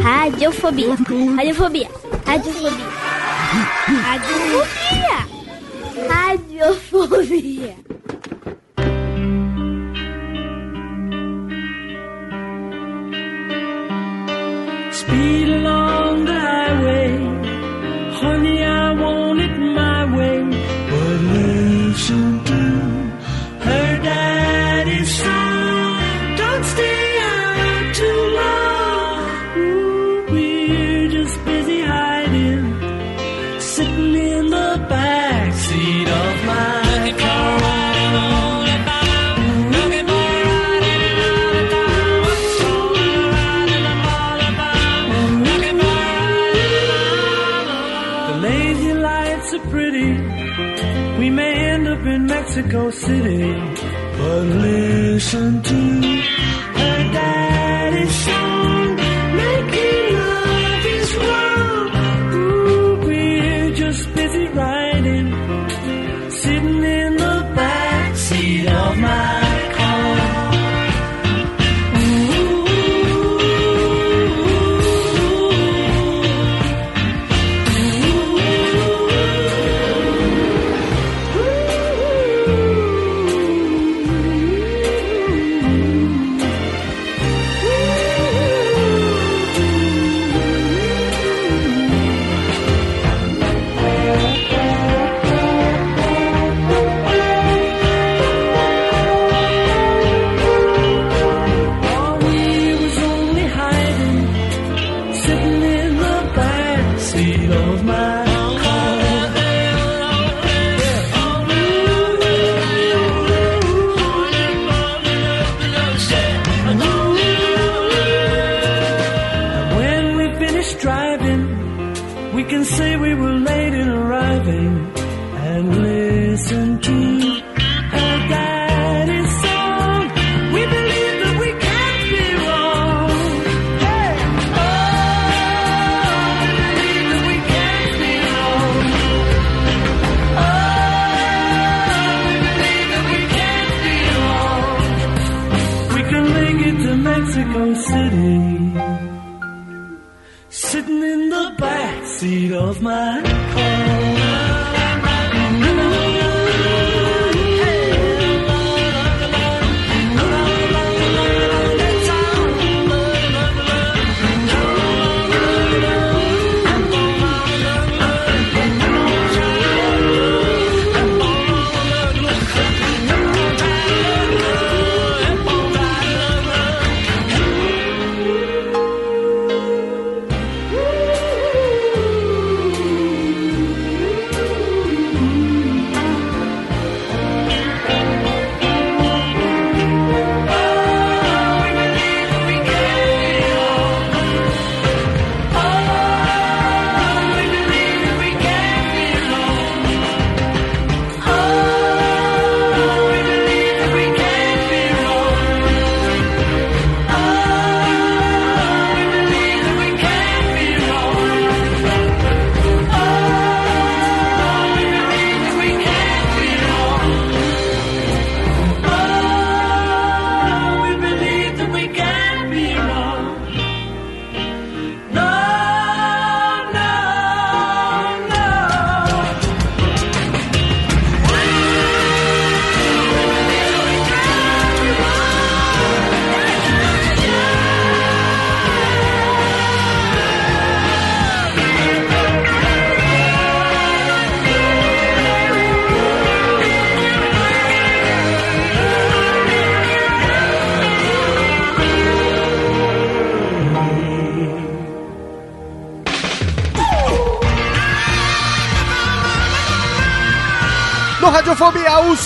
Radiofobia. Radiofobia. Radiofobia. Radiofobia. Radiofobia. city, but listen to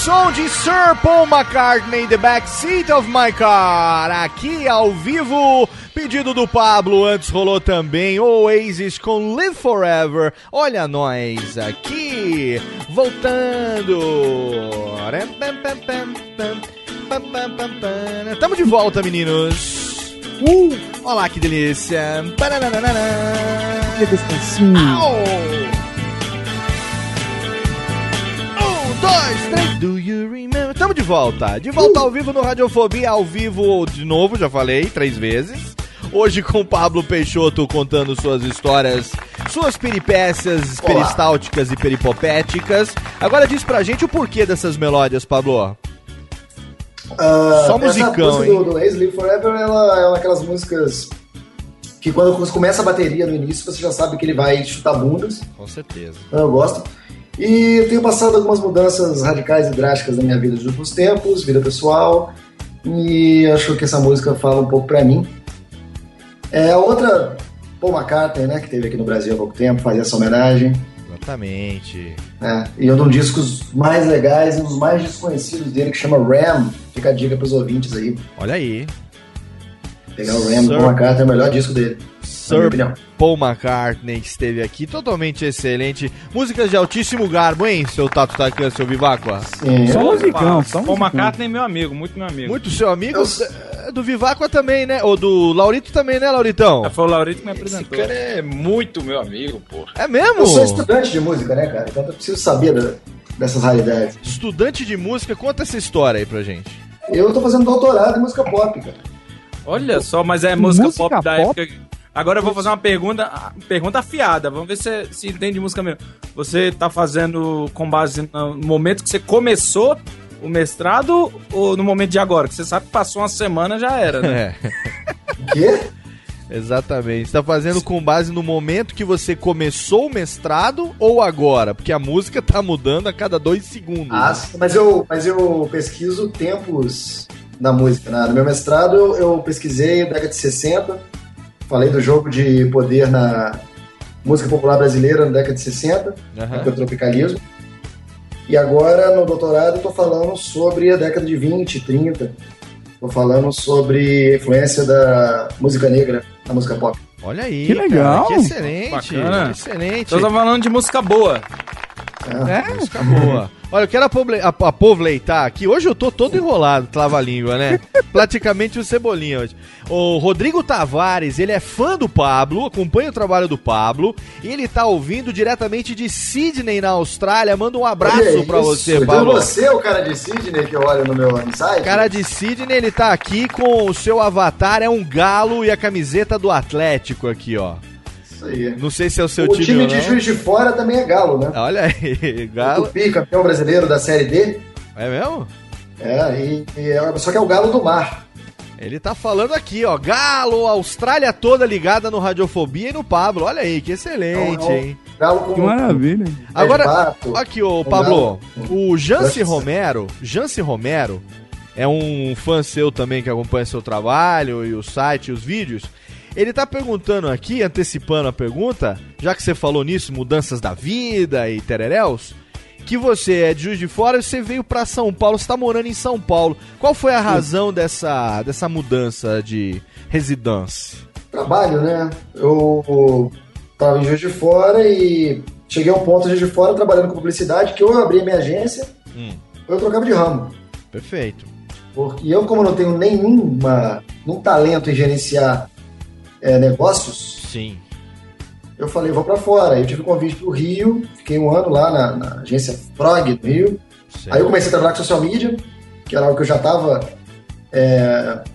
som de Sir Paul McCartney, The Backseat of My Car, aqui ao vivo. Pedido do Pablo, antes rolou também Oasis com Live Forever. Olha nós aqui, voltando. Tamo de volta, meninos. Uh, olha lá que delícia. Que delícia. Dois, três. Do you remember? Estamos de volta. De volta ao vivo no Radiofobia, ao vivo de novo, já falei, três vezes. Hoje com o Pablo Peixoto contando suas histórias, suas peripécias peristálticas e peripopéticas. Agora diz pra gente o porquê dessas melódias, Pablo. Ah, Só musicão, música hein? do, do Live Forever ela é uma daquelas músicas que quando começa a bateria no início, você já sabe que ele vai chutar bundas. Com certeza. Eu gosto. E eu tenho passado algumas mudanças radicais e drásticas na minha vida nos últimos tempos, vida pessoal, e acho que essa música fala um pouco pra mim. É outra, Paul McCartney, né, que teve aqui no Brasil há pouco tempo, fazia essa homenagem. Exatamente. né, e um dos discos mais legais e um dos mais desconhecidos dele, que chama Ram. Fica a dica pros ouvintes aí. Olha aí. Pegar o Ram do Sir- Paul McCartney é o melhor disco dele. Sir. Paul McCartney que esteve aqui, totalmente excelente. Músicas de altíssimo garbo, hein, seu Tato Tacan, seu Viváqua? Sim. Só musicão, só Paul musicão. McCartney é meu amigo, muito meu amigo. Muito seu amigo? Eu- É, Do Viváqua também, né? Ou do Laurito também, né, Lauritão? É, Foi o Laurito que me Esse apresentou. cara é muito meu amigo, porra. É mesmo? Eu sou estudante de música, né, cara? Então eu preciso saber da- dessas raridades. Estudante de música, conta essa história aí pra gente. Eu tô fazendo doutorado em música pop, cara. Olha só, mas é música, Música pop da pop? época. Agora eu vou fazer uma pergunta, ah, pergunta afiada. Vamos ver se, se entende de música mesmo. Você tá fazendo com base no momento que você começou o mestrado ou no momento de agora? Que você sabe que passou uma semana já era, né? É, O quê? exatamente. Você tá fazendo com base no momento que você começou o mestrado ou agora? Porque a música tá mudando a cada dois segundos. Ah, sim, mas eu, mas eu pesquiso tempos da música. Né? No meu mestrado eu, eu pesquisei década de 60, falei do jogo de poder na música popular brasileira na década de 60, Aham. que é o tropicalismo. E agora no doutorado eu tô falando sobre a década de 20, 30. Tô falando sobre a influência da música negra na música pop. Olha aí, Que legal. cara, que excelente. Bacana. que excelente. Então tá falando de música boa. É. Música boa. Olha, eu quero aproveitar aqui. Hoje eu tô todo enrolado, trava-língua, né? (laughs) Praticamente o Cebolinha hoje. O Rodrigo Tavares, ele é fã do Pablo, acompanha o trabalho do Pablo, e ele tá ouvindo diretamente de Sydney, na Austrália. Manda um abraço isso. você, Pablo. você é o cara de Sidney que eu olho no meu site? Cara de Sydney, ele tá aqui com o seu avatar, é um galo e a camiseta do Atlético aqui, ó. Isso aí. Não sei se é o seu o time, time ou de não. Juiz de Fora também é galo, né? Olha aí, O galo. Tupi, campeão brasileiro da Série D. É mesmo? É, e, e é- só que é o galo do mar. Ele tá falando aqui, ó. Galo, Austrália toda ligada no Radiofobia e no Pablo. Olha aí, que excelente, Não, não. hein? Galo com Que maravilha. Agora, aqui, ô Pablo, galo. o Jance. Romero, Jance Romero é um fã seu também que acompanha seu trabalho e o site, e os vídeos. Ele tá perguntando aqui, antecipando a pergunta, já que você falou nisso, mudanças da vida e tereréus, que você é de Juiz de Fora e você veio pra São Paulo, você tá morando em São Paulo. Qual foi a razão dessa, dessa mudança de residência? Trabalho, né? Eu tava em Juiz de Fora e cheguei a um ponto em Juiz de Fora trabalhando com publicidade que ou eu abria minha agência Hum. ou eu trocava de ramo. Perfeito. Porque eu, como não tenho nenhuma, nenhum talento em gerenciar é, negócios, Sim. eu falei, vou pra fora. Eu tive um convite pro Rio, fiquei um ano lá na, na agência Frog do Rio. Aí eu comecei a trabalhar com social media, que era algo que eu já estava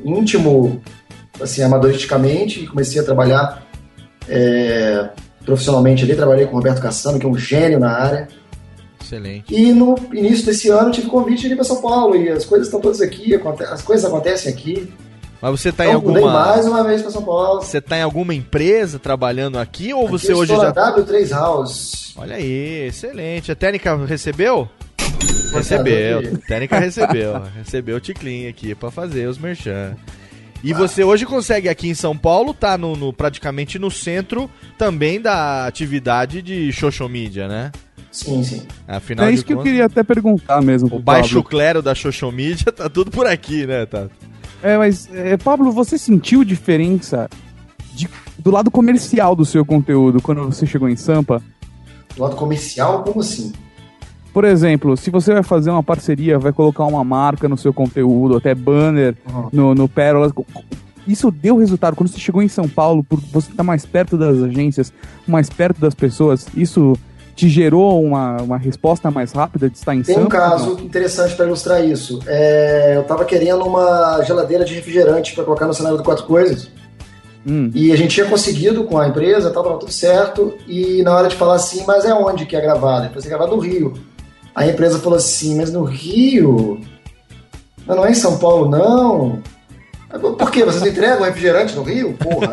íntimo, assim, amadoristicamente, e comecei a trabalhar é, profissionalmente ali. Trabalhei com o Roberto Cassano, que é um gênio na área. Excelente. E no início desse ano eu tive convite de ir para São Paulo, e as coisas estão todas aqui, as coisas acontecem aqui. Mas você tá em Então, mudei alguma. mais uma vez para São Paulo. Você tá em alguma empresa trabalhando aqui ou você Aqui hoje estou já. na W3 House. Olha aí, excelente. A técnica recebeu? Recebeu. A técnica recebeu. (laughs) recebeu o ticlin aqui pra fazer os merchan. E você hoje consegue aqui em São Paulo, tá no, no- praticamente no centro também da atividade de social media, né? Sim, sim. Afinal É de isso que eu queria até perguntar mesmo. o baixo Pablo. clero da social media (laughs) tá tudo por aqui, né, Tato? É, mas, é, Pablo, você sentiu diferença de- do lado comercial do seu conteúdo quando você chegou em Sampa? Do lado comercial, como assim? Por exemplo, se você vai fazer uma parceria, vai colocar uma marca no seu conteúdo, até banner Uhum. no, no Pérola. Isso deu resultado. Quando você chegou em São Paulo, por você estar mais perto das agências, mais perto das pessoas, isso te gerou uma, uma resposta mais rápida de estar em Tem Sampa? um caso interessante para ilustrar isso. É, eu tava querendo uma geladeira de refrigerante para colocar no cenário do Quatro Coisas. Hum. E a gente tinha conseguido com a empresa, tava tudo certo. E na hora de falar assim, mas é onde que é gravado? Eu falei, é gravado no Rio. Aí a empresa falou assim, mas no Rio? Mas não é em São Paulo, não. Por quê? Vocês entregam refrigerante no Rio? Porra.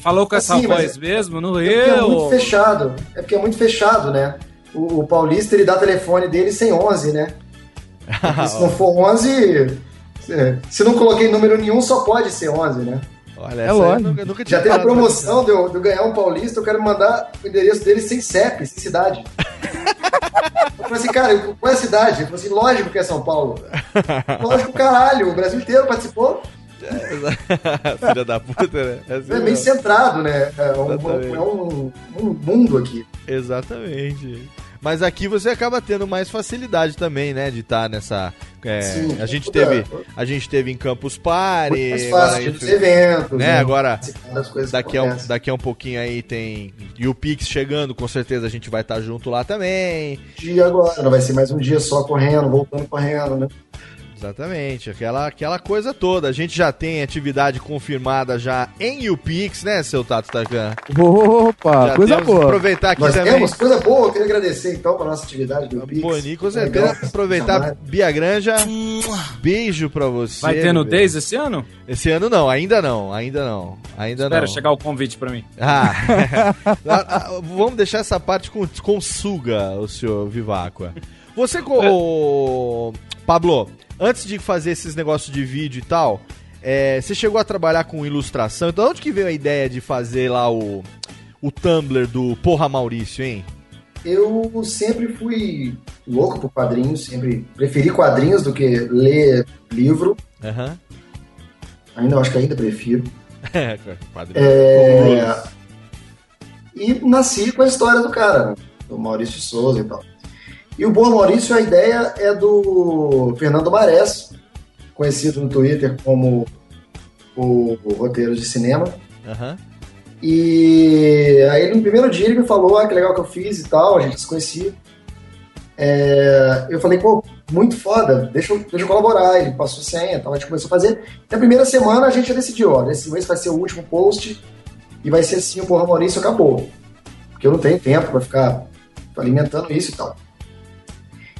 Falou com essa Assim, mas voz mesmo no É porque é muito Rio? fechado. É porque é muito fechado, né? O, o paulista, ele dá telefone dele sem 11, né? Se não for 11... é, Se não coloquei número nenhum, só pode ser 11, né? Olha, É essa lógico. nunca, nunca tinha Já teve a promoção de eu, de eu ganhar um paulista, eu quero mandar o endereço dele sem CEP, sem cidade. (laughs) Eu falei assim, cara, qual é a cidade? Ele falou assim, lógico que é São Paulo. Lógico, caralho, o Brasil inteiro participou. (laughs) Filha da puta, né? É assim É mesmo. centrado, né? É um, é um- um mundo aqui. Exatamente. Mas aqui você acaba tendo mais facilidade também, né? De estar nessa. é, Sim, a gente toda- teve. A gente teve em Campus Party. Muito mais agora fácil a de gente- eventos. né, agora coisas que Daqui a, um, daqui a um pouquinho aí tem. E o Pix chegando, com certeza a gente vai estar junto lá também. dia agora, não vai ser mais um dia só correndo, voltando correndo, né? Exatamente, aquela, aquela coisa toda. A gente já tem atividade confirmada já em UPix, né, seu Tato Takan? Opa, Já coisa temos que boa. aproveitar aqui Nós também. temos coisa boa, eu queria agradecer então para nossa atividade do Pix. Boni, com Legal, certeza. Aproveitar. Bia Granja. Beijo pra você. Vai ter nudez esse ano? Esse ano não, ainda não, ainda não. Ainda Espera não. chegar o convite pra mim. Ah, (laughs) Ah, ah, vamos deixar essa parte com, com suga, o senhor Viváqua. Você, co- ô, Pablo, antes de fazer esses negócios de vídeo e tal, é, você chegou a trabalhar com ilustração. Então, onde que veio a ideia de fazer lá o, o Tumblr do Porra Maurício, hein? Eu sempre fui louco por quadrinhos, sempre preferi quadrinhos do que ler livro. Aham. Ainda acho que ainda prefiro. (laughs) É, quadrinho. É, E nasci com a história do cara, do Maurício Souza e tal. E o Boa Maurício, a ideia é do Fernando Marés, conhecido no Twitter como o, o roteiro de cinema. Aham. E aí no primeiro dia ele me falou, ah, que legal que eu fiz e tal, a gente se conhecia. É, eu falei, pô, muito foda, deixa eu, deixa eu colaborar. Ele passou senha, tal, a gente começou a fazer. Na primeira semana a gente já decidiu, olha, esse mês vai ser o último post e vai ser assim, o Porra Maurício acabou. Porque eu não tenho tempo pra ficar alimentando isso e tal.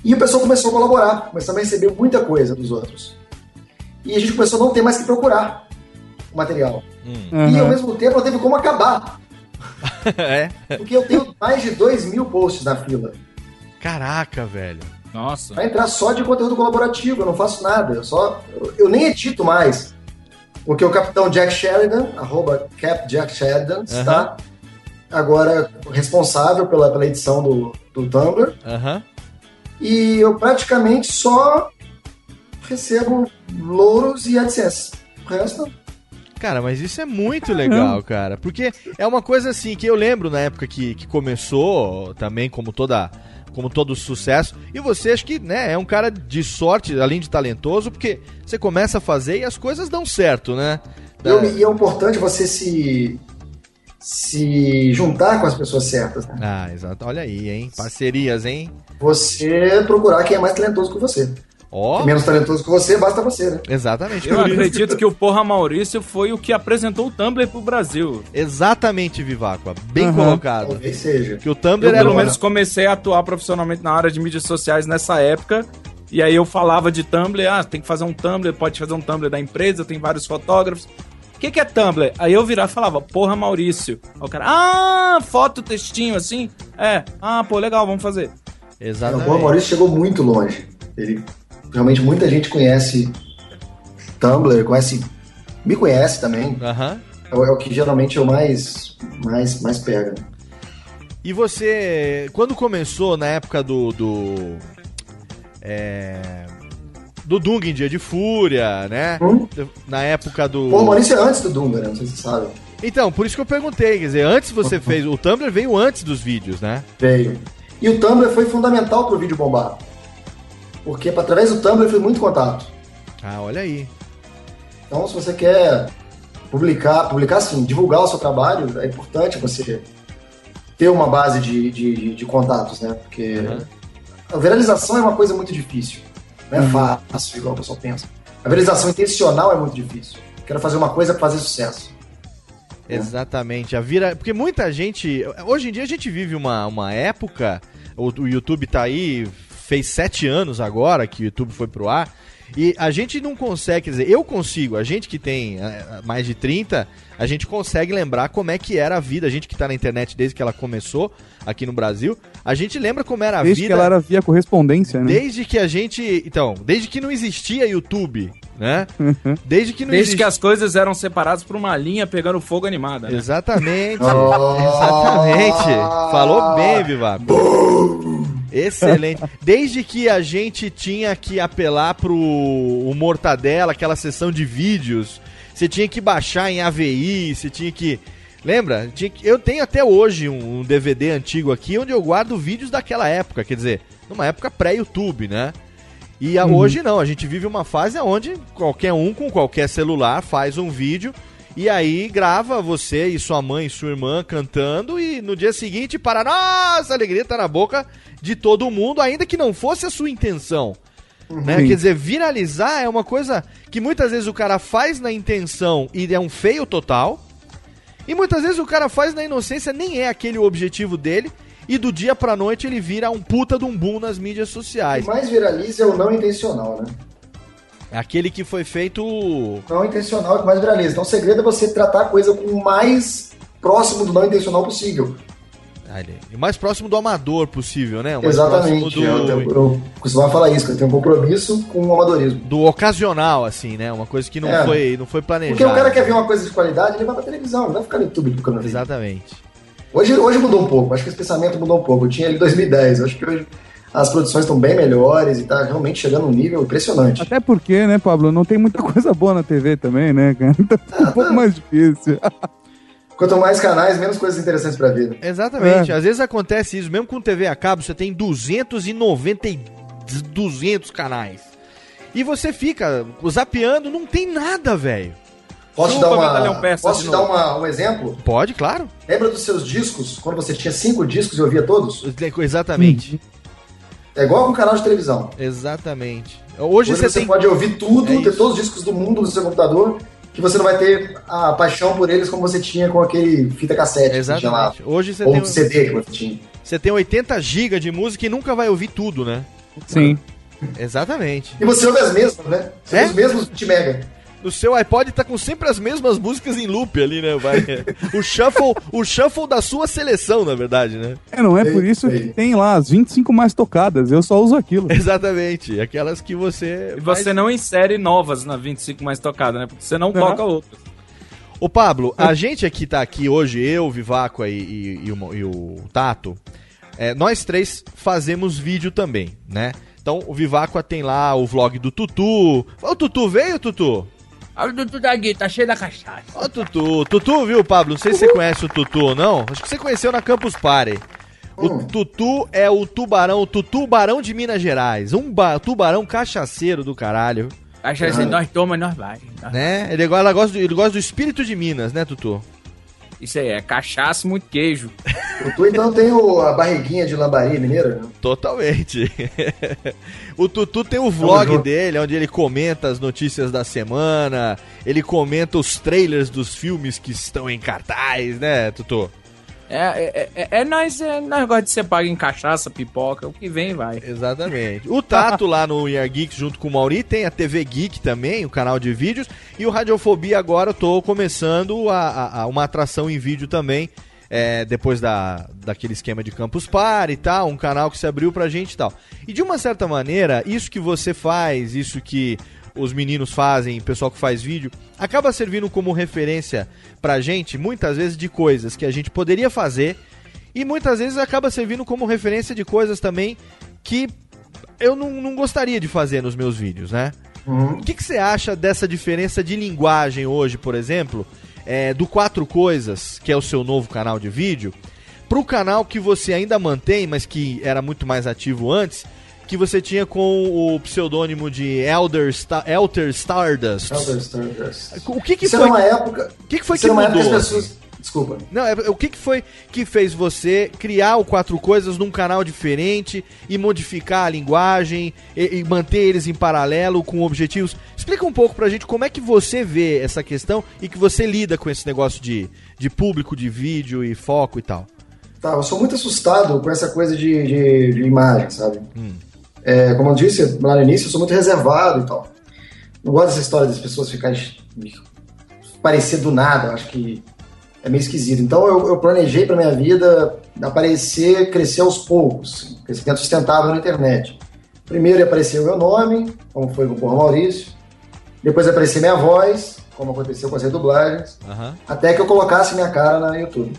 E o pessoal começou a colaborar, começou a receber muita coisa dos outros. E a gente começou a não ter mais que procurar o material. E ao mesmo tempo não teve como acabar. (laughs) é. Porque eu tenho mais de 2 mil posts na fila. Caraca, velho. Nossa. Vai entrar só de conteúdo colaborativo, eu não faço nada. Eu só. Eu, eu nem edito mais. Porque o capitão Jack Sheridan, arroba Cap Jack Sheridan, está agora responsável pela, pela edição do, do Tumblr. Aham. E eu praticamente só recebo louros e AdSense. O resto. Cara, mas isso é muito legal, cara. Porque é uma coisa assim que eu lembro na época que, que começou, também como toda. Como todo sucesso. E você acho que, né, é um cara de sorte, além de talentoso, porque você começa a fazer e as coisas dão certo, né? E, eu- e é importante você se. Se juntar com as pessoas certas. né? Ah, exato. Olha aí, hein? Parcerias, hein? Você procurar quem é mais talentoso que você. Ó. Quem é menos talentoso que você, basta você, né? Exatamente. Eu acredito que o Porra Maurício foi o que apresentou o Tumblr pro Brasil. Exatamente, Viváqua. Bem Aham. colocado. Talvez seja. Que o Tumblr Eu, era pelo menos, comecei a atuar profissionalmente na área de mídias sociais nessa época. E aí eu falava de Tumblr, ah, tem que fazer um Tumblr, pode fazer um Tumblr da empresa, tem vários fotógrafos. O que, que é Tumblr? Aí eu virava e falava, porra, Maurício. Aí o cara, ah, foto, textinho, assim? É, ah, pô, legal, vamos fazer. O Boa Maurício chegou muito longe. Ele realmente muita gente conhece Tumblr, conhece, me conhece também. Aham. É, o- é o que geralmente eu mais mais mais pega. E você, quando começou na época do. do é, do Dung em Dia de Fúria, né? Na época do. Pô, o Maurício é antes do Dunga, né? Não sei se você sabe. Então, por isso que eu perguntei, quer dizer, antes você fez. O Tumblr veio antes dos vídeos, né? Veio. E o Tumblr foi fundamental pro vídeo bombar. Porque através do Tumblr eu fiz muito contato. Ah, olha aí. Então, se você quer publicar, publicar assim, divulgar o seu trabalho, é importante você ter uma base de, de, de contatos, né? Porque a viralização é uma coisa muito difícil. Não é Uhum. fácil, igual o pessoal pensa. A viralização intencional é muito difícil. Quero fazer uma coisa pra fazer sucesso. Exatamente. A vira. Porque muita gente. Hoje em dia a gente vive uma, uma época. O, o YouTube tá aí. Fez sete anos agora que o YouTube foi pro ar. E a gente não consegue, quer dizer, eu consigo, a gente que tem eh, mais de 30, a gente consegue lembrar como é que era a vida, a gente que tá na internet desde que ela começou aqui no Brasil, a gente lembra como era a Desde vida. que ela era via correspondência, né? Desde que a gente. Então, desde que não existia YouTube, né? (laughs) Desde que não Desde existia. que as coisas eram separadas por uma linha pegando fogo animada. Né? Exatamente. Oh. (laughs) Exatamente. Falou bem, Vivaco. Excelente. Desde que a gente tinha que apelar pro o Mortadela, aquela sessão de vídeos, você tinha que baixar em AVI, você tinha que. Lembra? Tinha que- Eu tenho até hoje um, DVD antigo aqui onde eu guardo vídeos daquela época, quer dizer, numa época pré-YouTube, né? E a- hoje não, a gente vive uma fase onde qualquer um com qualquer celular faz um vídeo e aí grava você e sua mãe e sua irmã cantando e no dia seguinte, para nossa alegria, tá na boca de todo mundo, ainda que não fosse a sua intenção. Né? Quer dizer, viralizar é uma coisa que muitas vezes o cara faz na intenção e é um feio total. E muitas vezes o cara faz na inocência, nem é aquele o objetivo dele. E do dia pra noite ele vira um puta de um boom nas mídias O sociais. que mais viraliza é o não intencional, né? Aquele que foi feito. Não intencional é o que mais viraliza. Então o segredo é você tratar a coisa com o mais próximo do não intencional possível. Ali, o mais próximo do amador possível, né? Mais Exatamente. próximo Eu, do, eu, eu costumava falar isso, que eu tenho um compromisso com o amadorismo. do ocasional, assim, né? Uma coisa que não, É. foi, não foi planejada. Porque o cara quer ver uma coisa de qualidade, ele vai pra televisão, não vai ficar no YouTube procurando vídeo. Exatamente. Hoje, hoje mudou um pouco, acho que esse pensamento mudou um pouco. Eu tinha ele em 2010, eu acho que hoje as produções estão bem melhores e tá realmente chegando num nível impressionante. Até porque, né, Pablo, não tem muita (laughs) coisa boa na TV também, né, cara? Então fica um pouco mais difícil. (laughs) Quanto mais canais, menos coisas interessantes pra ver. Exatamente. É. Às vezes acontece isso, mesmo com TV a cabo, você tem 290 e 200 canais. E você fica zapeando, não tem nada, velho. Posso dar, uma, posso te dar uma- um exemplo? Pode, claro. Lembra dos seus discos? Quando você tinha cinco discos e ouvia todos? Exatamente. É igual com um canal de televisão. Exatamente. Hoje, Hoje você, você tem. pode ouvir tudo, É ter isso. todos os discos do mundo no seu computador, que você não vai ter a paixão por eles como você tinha com aquele fita cassete que você tinha lá. Exatamente. Hoje você Ou tem, o CD que você tinha. você tem 80 GB de música e nunca vai ouvir tudo, né? Sim. Exatamente. E você ouve as mesmas, né? Você É? ouve os mesmos 20 mega. O seu iPod tá com sempre as mesmas músicas em loop ali, né? Vai. (laughs) o shuffle, o shuffle da sua seleção, na verdade, né? É, não é por isso que tem lá as 25 mais tocadas. Eu só uso aquilo. (laughs) Exatamente. Aquelas que você. E você não insere novas na 25 mais tocada, né? Porque você não toca outras. Ô Pablo, a gente aqui tá aqui hoje, eu, o Vivaco e, e- e o, e o Tato, é, nós três fazemos vídeo também, né? Então o Vivaco tem lá o vlog do Tutu. O Tutu veio, Tutu? Olha o Dudu daqui, tá cheio da cachaça. Ó, Tutu. Tutu, viu, Pablo? Não sei se você conhece o Tutu ou não. Acho que você conheceu na Campus Party. O Tutu é o tubarão, o Tutu Barão de Minas Gerais. Um ba- tubarão cachaceiro do caralho. Acha assim, nós toma, nós vai. Né? Ele, ela gosta do, ele gosta do espírito de Minas, né, Tutu? Isso aí, é cachaça e muito queijo. O Tu então tem o- a barriguinha de lambari mineira. né? Totalmente. (laughs) o Tutu tem o vlog dele, onde ele comenta as notícias da semana, ele comenta os trailers dos filmes que estão em cartaz, né, Tutu? É, é, é, é nós, é, nós gostamos de ser pago em cachaça, pipoca, o que vem vai. Exatamente. O Tato lá no Year Geeks junto com o Mauri tem a TV Geek também, o canal de vídeos. E o Radiofobia agora eu tô começando a, a- a uma atração em vídeo também. é, depois da, daquele esquema de Campus Party e tal, um canal que se abriu pra gente e tal. E de uma certa maneira, isso que você faz, isso que os meninos fazem, o pessoal que faz vídeo, acaba servindo como referência pra gente, muitas vezes, de coisas que a gente poderia fazer e muitas vezes acaba servindo como referência de coisas também que eu não, não gostaria de fazer nos meus vídeos, né? O que, que você acha dessa diferença de linguagem hoje, por exemplo, é, do Quatro Coisas, que é o seu novo canal de vídeo, pro canal que você ainda mantém, mas que era muito mais ativo antes, que você tinha com o pseudônimo de Elder, Elter Stardust. Elder Stardust. O que que Isso foi era uma época. O que, que foi que mudou? época que as pessoas. Desculpa. Não, é, o que, que foi que fez você criar o Quatro Coisas num canal diferente e modificar a linguagem e, e manter eles em paralelo com objetivos? Explica um pouco pra gente como é que você vê essa questão e que você lida com esse negócio de, de público, de vídeo e foco e tal. Tá, eu sou muito assustado com essa coisa de, de, de imagem, sabe? Hum. É, como eu disse lá no início, eu sou muito reservado e tal. Não gosto dessa história das pessoas ficarem parecer do nada, acho que é meio esquisito. Então eu, eu planejei para minha vida aparecer, crescer aos poucos, crescimento sustentável na internet. Primeiro ia aparecer o meu nome, como foi com o Porra Maurício. Depois ia aparecer minha voz, como aconteceu com as redublagens. Aham. Até que eu colocasse minha cara na YouTube.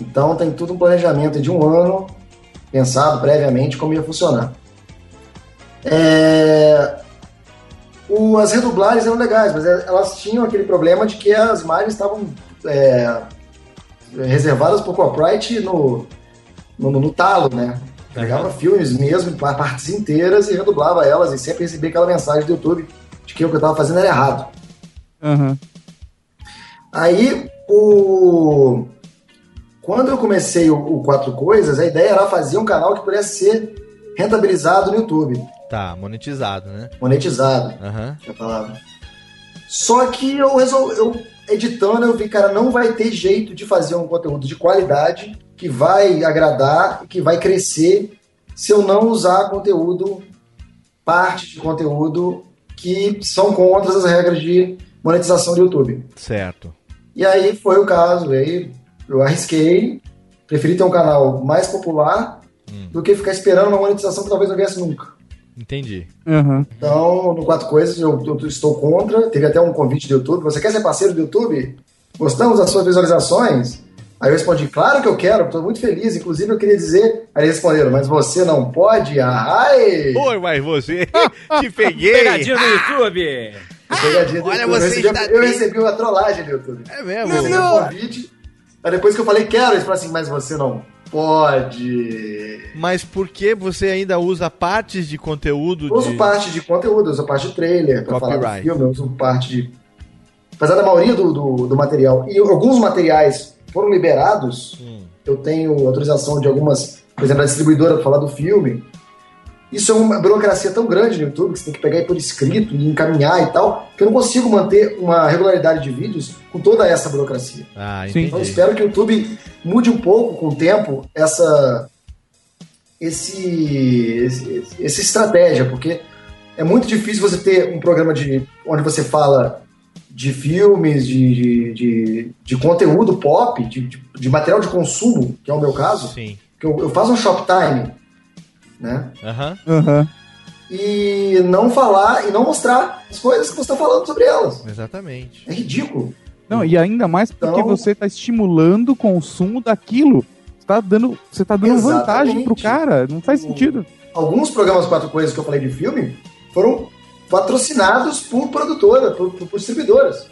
Então tem tudo um planejamento de um ano, pensado previamente como ia funcionar. É, o- as redublagens eram legais, mas é- elas tinham aquele problema de que as imagens estavam é, reservadas por copyright no, no, no talo, né? Pegava filmes mesmo, pa- partes inteiras e redublava elas e sempre recebia aquela mensagem do YouTube de que o que eu estava fazendo era errado. Aham. Aí, o... quando eu comecei o, o Quatro Coisas, a ideia era fazer um canal que pudesse ser rentabilizado no YouTube, Tá, monetizado, né? monetizado, Aham. é a palavra. Só que eu resolvi, eu editando, eu vi, cara, não vai ter jeito de fazer um conteúdo de qualidade que vai agradar e que vai crescer se eu não usar conteúdo, parte de conteúdo que são contra as regras de monetização do YouTube. Certo. E aí foi o caso, aí eu arrisquei, preferi ter um canal mais popular do que ficar esperando uma monetização que talvez não viesse nunca. Entendi. Aham. Então, no Quatro Coisas, eu, eu estou contra. Teve até um convite do YouTube. Você quer ser parceiro do YouTube? Gostamos das suas visualizações? Aí eu respondi, claro que eu quero, estou muito feliz. Inclusive, eu queria dizer. Aí eles responderam, mas você não pode? Ai! Oi, mas você (laughs) te peguei. Pegadinha no YouTube. (laughs) Pegadinha do Olha, YouTube. você eu, recebi, eu recebi uma trollagem do YouTube. É mesmo? Eu recebi um convite. Aí depois que eu falei quero, eles falaram assim, mas você não pode. Mas por que você ainda usa partes de conteúdo Eu uso de... parte de conteúdo, uso parte de trailer pra falar do Copyright. filme, eu uso parte de. Apesar da maioria do, do, do material. E alguns materiais foram liberados, Hum. eu tenho autorização de algumas, por exemplo, da distribuidora pra falar do filme. Isso é uma burocracia tão grande no YouTube que você tem que pegar aí por escrito e encaminhar e tal, que eu não consigo manter uma regularidade de vídeos com toda essa burocracia. Ah, Sim. Então eu entendi. espero que o YouTube mude um pouco com o tempo essa esse, esse essa estratégia, porque é muito difícil você ter um programa de onde você fala de filmes, de, de, de, de conteúdo pop, de, de, de material de consumo, que é o meu caso, Sim. que eu, eu faço um Shoptime, né? Aham. Aham. E não falar e não mostrar as coisas que você está falando sobre elas. Exatamente. É ridículo. Não, e ainda mais porque Então- você tá estimulando o consumo daquilo. Você tá dando, você tá dando Exatamente. vantagem pro cara. Não faz sentido. alguns programas Quatro Coisas que eu falei de filme foram patrocinados por produtora, por, por, por distribuidoras.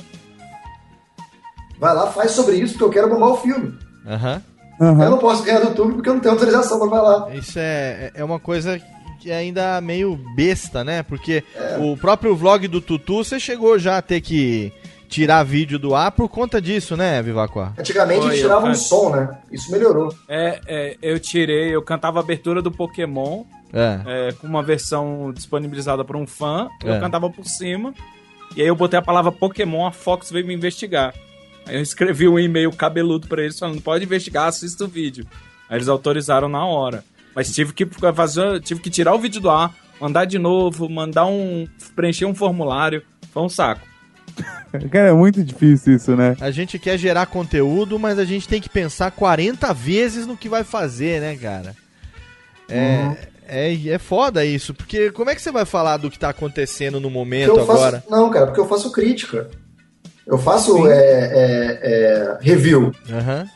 Vai lá, faz sobre isso, porque eu quero bombar o filme. Aham. Eu não posso ganhar do YouTube porque eu não tenho autorização para falar. Isso é, é uma coisa que é ainda meio besta, né? Porque É. o próprio vlog do Tutu, você chegou já a ter que tirar vídeo do ar por conta disso, né, Vivacuá? Antigamente gente tirava eu- um som, né? Isso melhorou. É, é, eu tirei, eu cantava a abertura do Pokémon É. é, com uma versão disponibilizada por um fã. Eu É. cantava por cima. E aí eu botei a palavra Pokémon, a Fox veio me investigar. Aí eu escrevi um e-mail cabeludo pra eles falando: pode investigar, assista o vídeo. Aí eles autorizaram na hora. Mas tive que fazer, tive que tirar o vídeo do ar, mandar de novo, mandar um. preencher um formulário. Foi um saco. (laughs) Cara, é muito difícil isso, né? A gente quer gerar conteúdo, mas a gente tem que pensar 40 vezes no que vai fazer, né, cara? É, Uhum. é, é foda isso, porque como é que você vai falar do que tá acontecendo no momento eu faço, agora? Não, cara, porque eu faço crítica. Eu faço é, é, é, review, Aham.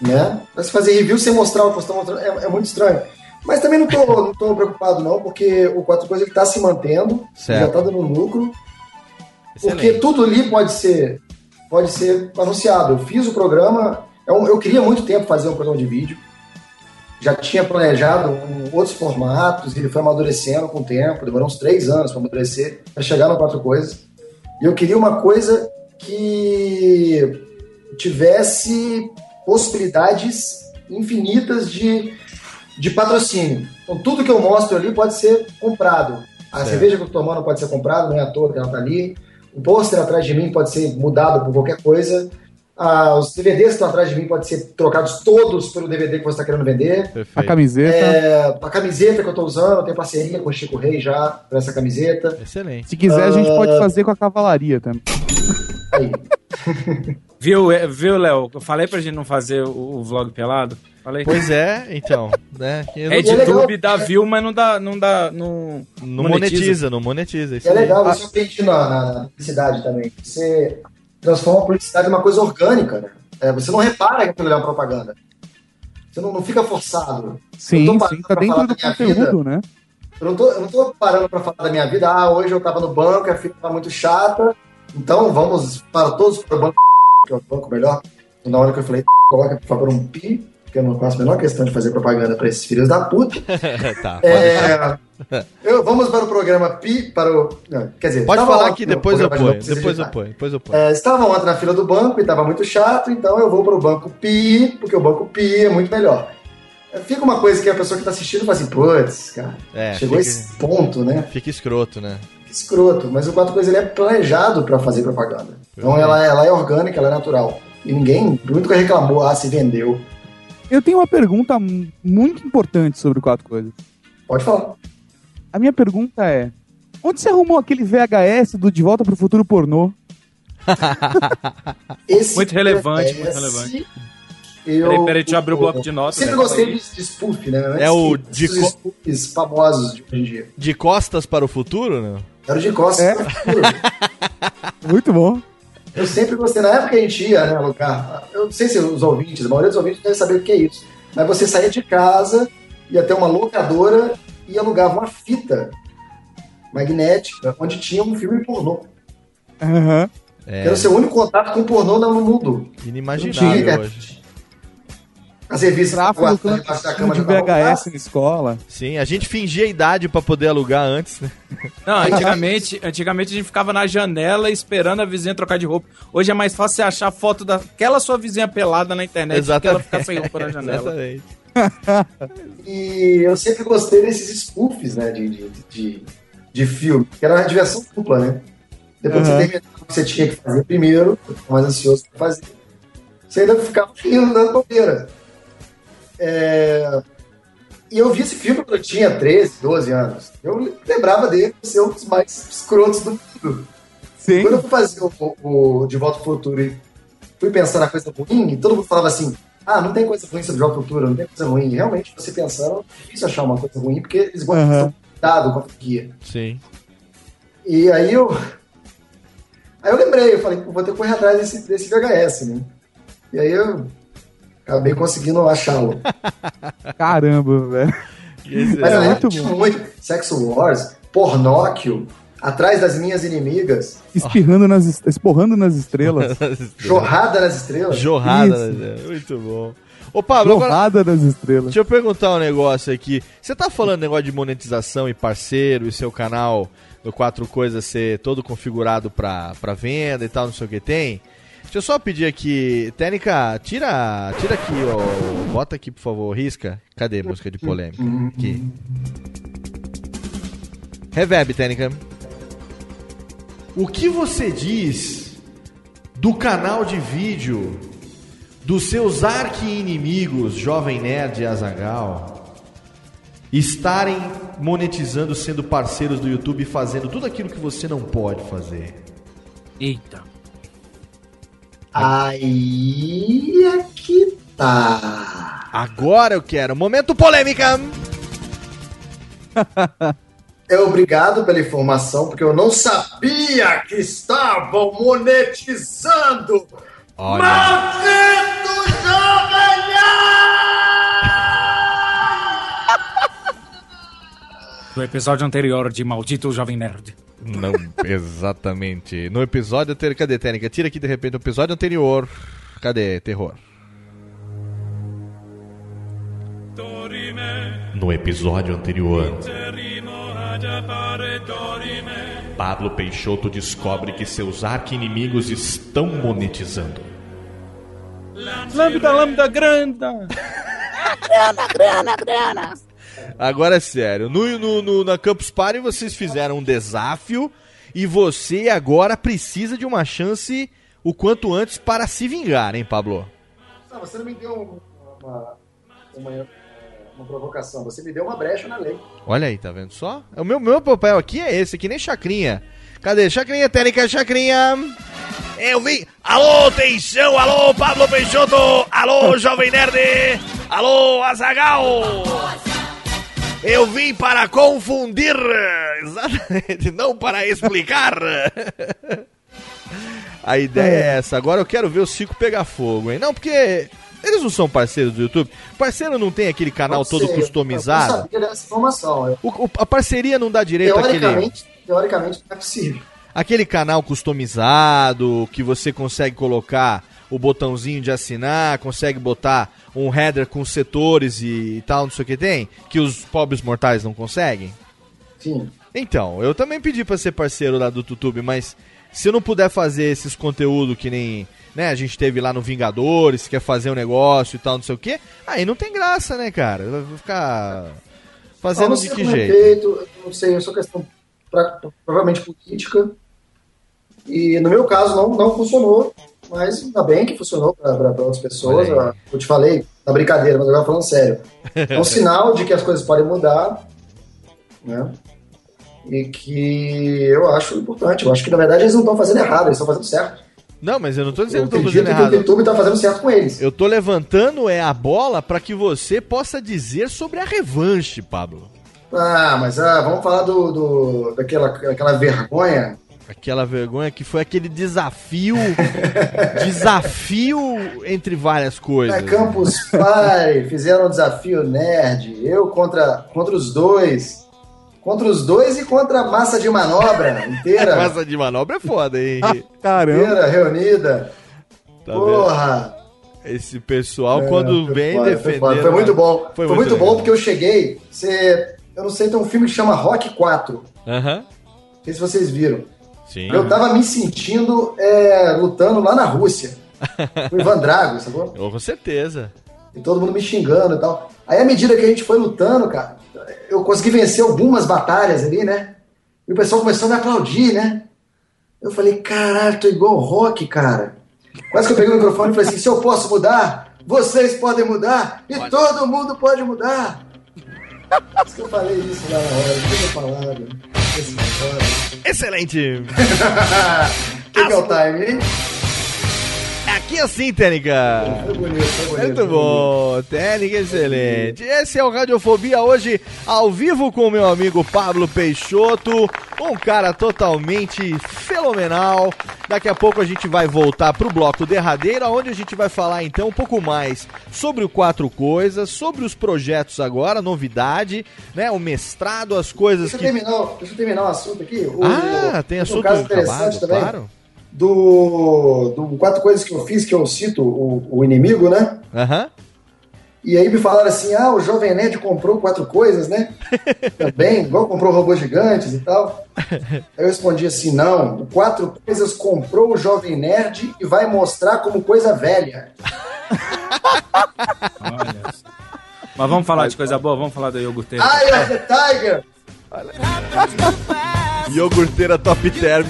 né? Mas fazer review sem mostrar o que você está mostrando é, é muito estranho. Mas também não tô, (laughs) não tô preocupado, não, porque o Quatro Coisas está se mantendo, Certo. já está dando lucro. Porque Excelente. tudo ali pode ser, pode ser anunciado. Eu fiz o programa, é um- eu queria muito tempo fazer um programa de vídeo. Já tinha planejado um- outros formatos, ele foi amadurecendo com o tempo, demorou uns três anos para amadurecer, para chegar no Quatro Coisas. E eu queria uma coisa que tivesse possibilidades infinitas de, de patrocínio. Então, tudo que eu mostro ali pode ser comprado. A Certo. cerveja que eu tô tomando pode ser comprada, não é à toa que ela tá ali. O pôster atrás de mim pode ser mudado por qualquer coisa. Ah, os DVDs que estão atrás de mim podem ser trocados todos pelo DVD que você está querendo vender. A camiseta. É, a camiseta que eu tô usando, eu tenho parceria com o Chico Rei já para essa camiseta. Excelente. Se quiser, a gente Ah, pode fazer com a cavalaria também. (laughs) Viu, é, viu, Léo? Eu falei pra gente não fazer o, o vlog pelado. Falei. Pois é, então, né? É não- de YouTube dá view, mas não dá. Não, dá, não, Não monetiza, não monetiza. isso é aí. legal, você aprende na, na, na publicidade também. Você transforma a publicidade em uma coisa orgânica, né? É, você não repara que aquilo é uma propaganda. Você não, não fica forçado. Sim, sim, tá dentro do conteúdo, vida. né? Eu não, tô, eu não tô parando pra falar da minha vida. Ah, hoje eu tava no banco, a fila tá muito chata. Então vamos para todos para o banco, que é o banco melhor. Na hora que eu falei, coloca por favor um pi, porque eu não faço a menor questão de fazer propaganda pra esses filhos da puta. (laughs) tá, É, (laughs) eu, vamos para o programa Pi, para o. não, quer dizer, Pode falar ontem no depois eu ponho. Depois eu ponho. Depois eu ponho. É, estava ontem na fila do banco e estava muito chato, então eu vou para o banco Pi, porque o banco Pi é muito melhor. É, Fica uma coisa que a pessoa que está assistindo fala assim, putz, cara, É, chegou fica- esse ponto, né? Fica escroto, né? Que escroto. Mas o Quatro Coisas ele é planejado para fazer propaganda. Então Perfeito. ela, ela é orgânica, ela é natural. E ninguém nunca reclamou, ah, se vendeu. Eu tenho uma pergunta mu- muito importante sobre quatro coisas. Pode falar. A minha pergunta é: onde você arrumou aquele VHS do De Volta pro Futuro pornô? (laughs) Esse Muito relevante, muito esse- relevante. Eu, Peraí, peraí, deixa eu abrir o bloco de notas. Sempre né? gostei de, de spoof, né? É o Esses de co- spoofs famosos de hoje em dia. De costas para o futuro, né? Era o de costas. É? (laughs) Muito bom. Eu sempre gostei. Na época que a gente ia, né, alugar. Eu não sei se os ouvintes, a maioria dos ouvintes deve saber o que é isso. Mas você saía de casa, ia até uma locadora e alugava uma fita magnética onde tinha um filme pornô. Aham. É, Era o seu único contato com pornô no mundo. Inimaginável hoje. As revistas Tráfico debaixo da cama de jogavam VHS na escola. Sim, a gente fingia a idade pra poder alugar antes, né? Não, antigamente, antigamente a gente ficava na janela esperando a vizinha trocar de roupa. Hoje é mais fácil você achar foto daquela sua vizinha pelada na internet do que ela ficar sem roupa na janela. Exatamente. (laughs) E eu sempre gostei desses spoofs, né, de, de, de, de filme, que era uma diversão dupla, né? Depois que Aham. você terminava o que você tinha que fazer primeiro, mais ansioso pra fazer, você ainda ficava rindo da bobeira. É, E eu vi esse filme quando eu tinha 13, 12 anos. Eu lembrava dele por ser um dos mais escrotos do mundo. Sim. Quando eu fui fazer o, o- o De Volta ao Futuro e fui pensar na coisa ruim, e todo mundo falava assim: ah, não tem coisa ruim sobre De Volta ao Futuro, não tem coisa ruim. Realmente, você pensando, é difícil achar uma coisa ruim, porque eles gostam de cuidado com a franquia. Sim. E aí eu. Aí eu lembrei, eu falei, vou ter que correr atrás desse, desse VHS, né? E aí eu acabei conseguindo achá-lo. (laughs) Caramba, velho. Esse- Mas É muito tinha muito. Sexo Wars, Pornóquio, Atrás das Minhas Inimigas, Espirrando nas, est- esporrando nas estrelas. (laughs) Jorrada nas Estrelas. Jorrada, Isso. né? Muito bom. Ô, Pablo, agora, Jorrada nas estrelas. deixa eu perguntar um negócio aqui. Você tá falando negócio de monetização e parceiro e seu canal do Quatro Coisas ser todo configurado pra, pra venda e tal, não sei o que tem? Deixa eu só pedir aqui, Técnica, tira, tira aqui, ó, bota aqui, por favor, risca. Cadê a música de polêmica? Aqui. Reverb, Técnica. O que você diz do canal de vídeo dos seus arqui-inimigos, Jovem Nerd e Azagal, estarem monetizando, sendo parceiros do YouTube e fazendo tudo aquilo que você não pode fazer? Eita. Aí é que tá. Agora eu quero. Momento polêmica! (laughs) É obrigado pela informação, porque eu não sabia que estavam monetizando. Olha. Maldito Jovem Do episódio anterior de Maldito Jovem Nerd. Não, (laughs) exatamente. No episódio anterior. Cadê, Técnica? Tira aqui de repente o episódio anterior. Cadê? Terror. No episódio anterior, Pablo Peixoto descobre que seus arqui-inimigos estão monetizando. Lambda, lambda, grana. (laughs) Grana, grana, grana. Agora é sério. No, no, no- na Campus Party vocês fizeram um desafio e você agora precisa de uma chance o quanto antes para se vingar, hein, Pablo? Não, você não me deu uma, uma, uma provocação, você me deu uma brecha na lei. Olha aí, tá vendo só? O meu, meu papel aqui é esse, que nem Chacrinha. Cadê? Chacrinha, técnica, Chacrinha. Eu vim. Alô, Teixão, alô, Pablo Peixoto, alô, Jovem Nerd, alô, Azagal. Eu vim para confundir, exatamente, não para explicar. (laughs) A ideia é essa. Agora eu quero ver o Cico pegar fogo, hein? Não, porque eles não são parceiros do YouTube. Parceiro não tem aquele canal Pode todo ser, Eu customizado. não sabia dessa informação. Eu- O- o- a parceria não dá direito àquele, teoricamente não é possível. aquele canal customizado que você consegue colocar o botãozinho de assinar, consegue botar um header com setores e tal, não sei o que tem, que os pobres mortais não conseguem. Sim. Então, eu também pedi pra ser parceiro lá do YouTube, mas se eu não puder fazer esses conteúdos que nem, né, a gente teve lá no Vingadores, quer fazer um negócio e tal, não sei o que, aí não tem graça, né, cara? Vai ficar fazendo Eu de que é jeito? feito, eu não sei, é só questão pra- provavelmente política. E no meu caso não, não funcionou, mas ainda bem que funcionou para outras pessoas. Olha. Eu te falei, na brincadeira, mas agora falando sério. É um (laughs) sinal de que as coisas podem mudar, né? E que eu acho importante. Eu acho que na verdade eles não estão fazendo errado, eles estão fazendo certo. Não, mas eu não tô dizendo Eu que tô acredito fazendo que o errado. YouTube está fazendo certo com eles. Eu tô levantando é a bola pra que você possa dizer sobre a revanche, Pablo. Ah, mas ah, vamos falar do, do- daquela, daquela vergonha. Aquela vergonha que foi aquele desafio, (laughs) desafio entre várias coisas. É, Campus Party, fizeram um desafio nerd. Eu contra, contra os dois. Contra os dois e contra a massa de manobra inteira. (laughs) Massa de manobra é foda, hein? Inteira reunida. Tá Porra! Esse pessoal, É, quando foi vem foda, foi defender. Foi muito bom. Foi, muito, bom legal. porque eu cheguei. Você, eu não sei, tem um filme que chama Rock 4. Aham. Não sei se vocês viram. Sim. Eu tava me sentindo é, lutando lá na Rússia. (laughs) Com o Ivan Drago, sacou? Oh, com certeza. E todo mundo me xingando e tal. Aí, à medida que a gente foi lutando, cara, eu consegui vencer algumas batalhas ali, né? E o pessoal começou a me aplaudir, né? Eu falei, caralho, tô igual o rock, cara. Quase que eu peguei o microfone e falei assim: se eu posso mudar, vocês podem mudar e todo mundo pode mudar. Por isso que eu falei isso lá na hora, tinha falado. Esse cara. Excelente! (laughs) Que que é o time, hein? Aqui assim, Técnica. Foi bonito, foi bonito. Muito bom, técnica excelente. Esse é o Radiofobia hoje, ao vivo com o meu amigo Pablo Peixoto, um cara totalmente fenomenal. Daqui a pouco a gente vai voltar pro bloco derradeiro, onde a gente vai falar então um pouco mais sobre o Quatro Coisas, sobre os projetos agora, novidade, né? O mestrado, as coisas Deixa eu, que. terminar, deixa eu terminar o assunto aqui. O- Ah, tem um assunto caso interessante acabado, também. claro. Do, do Quatro Coisas que eu fiz, que eu cito o, o inimigo, né? Aham. E aí me falaram assim: ah, o Jovem Nerd comprou quatro coisas, né? (laughs) Também, igual comprou robôs gigantes e tal. (laughs) Aí eu respondi assim: não, o Quatro Coisas comprou o Jovem Nerd e vai mostrar como coisa velha. Olha. Mas vamos falar de coisa boa, vamos falar da iogurteira. Eye of the Tiger! Iogurteira Top Term.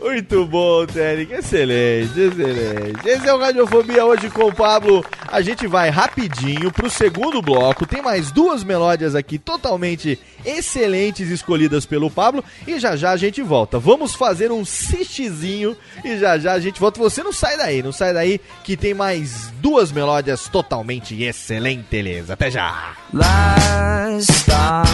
Muito bom, Técnica. Excelente, excelente. Esse é o Radiofobia hoje com o Pablo. A gente vai rapidinho pro segundo bloco. Tem mais duas melódias aqui totalmente excelentes escolhidas pelo Pablo. E já já a gente volta. Vamos fazer um cistizinho e já já a gente volta. Você não sai daí, não sai daí que tem mais duas melódias totalmente excelentes. Até já. Last stop.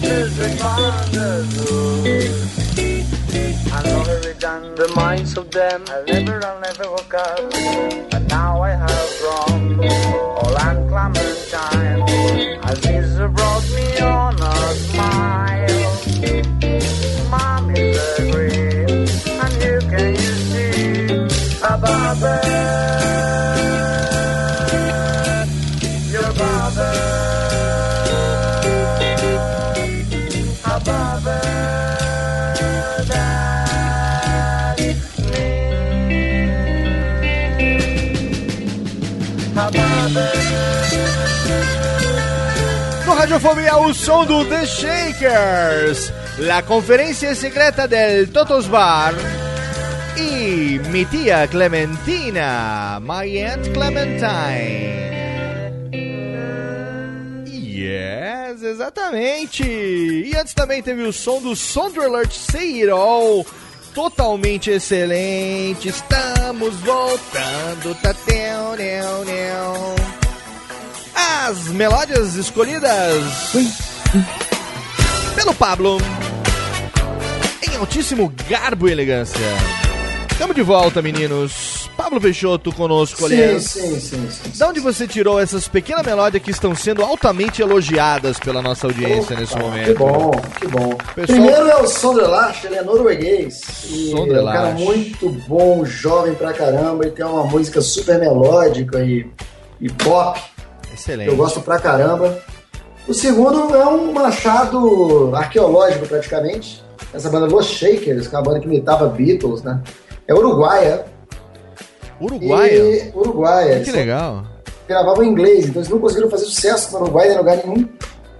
The district on the road. I know every done the minds of them. I never, I'll never woke up. But now I have o som do The Shakers, la conferência secreta del Totos Bar e mi tia Clementina, my Aunt Clementine. Yes, exatamente. E antes também teve o som do Sound Alert Say It All. Totalmente excelente. Estamos voltando. Tá, teu, neu, neu. As melódias escolhidas pelo Pablo em altíssimo garbo e elegância. Estamos de volta, meninos. Pablo Peixoto conosco, Sim, aliás. sim, sim, sim. Da onde você tirou essas pequenas melódias que estão sendo altamente elogiadas pela nossa audiência nesse momento? Que bom, que bom. Pessoal- Primeiro é o Sonderlach, ele é norueguês. E é um Sonderlach. cara muito bom, jovem pra caramba, e tem uma música super melódica e, e pop. Excelente. Eu gosto pra caramba. O segundo é um machado arqueológico, praticamente. Essa banda Los Shakers, que é uma banda que imitava Beatles, né? É uruguaia. Uruguaia? E, uruguaia. Que legal. gravavam em inglês, então eles não conseguiram fazer sucesso no Uruguai nem em lugar nenhum.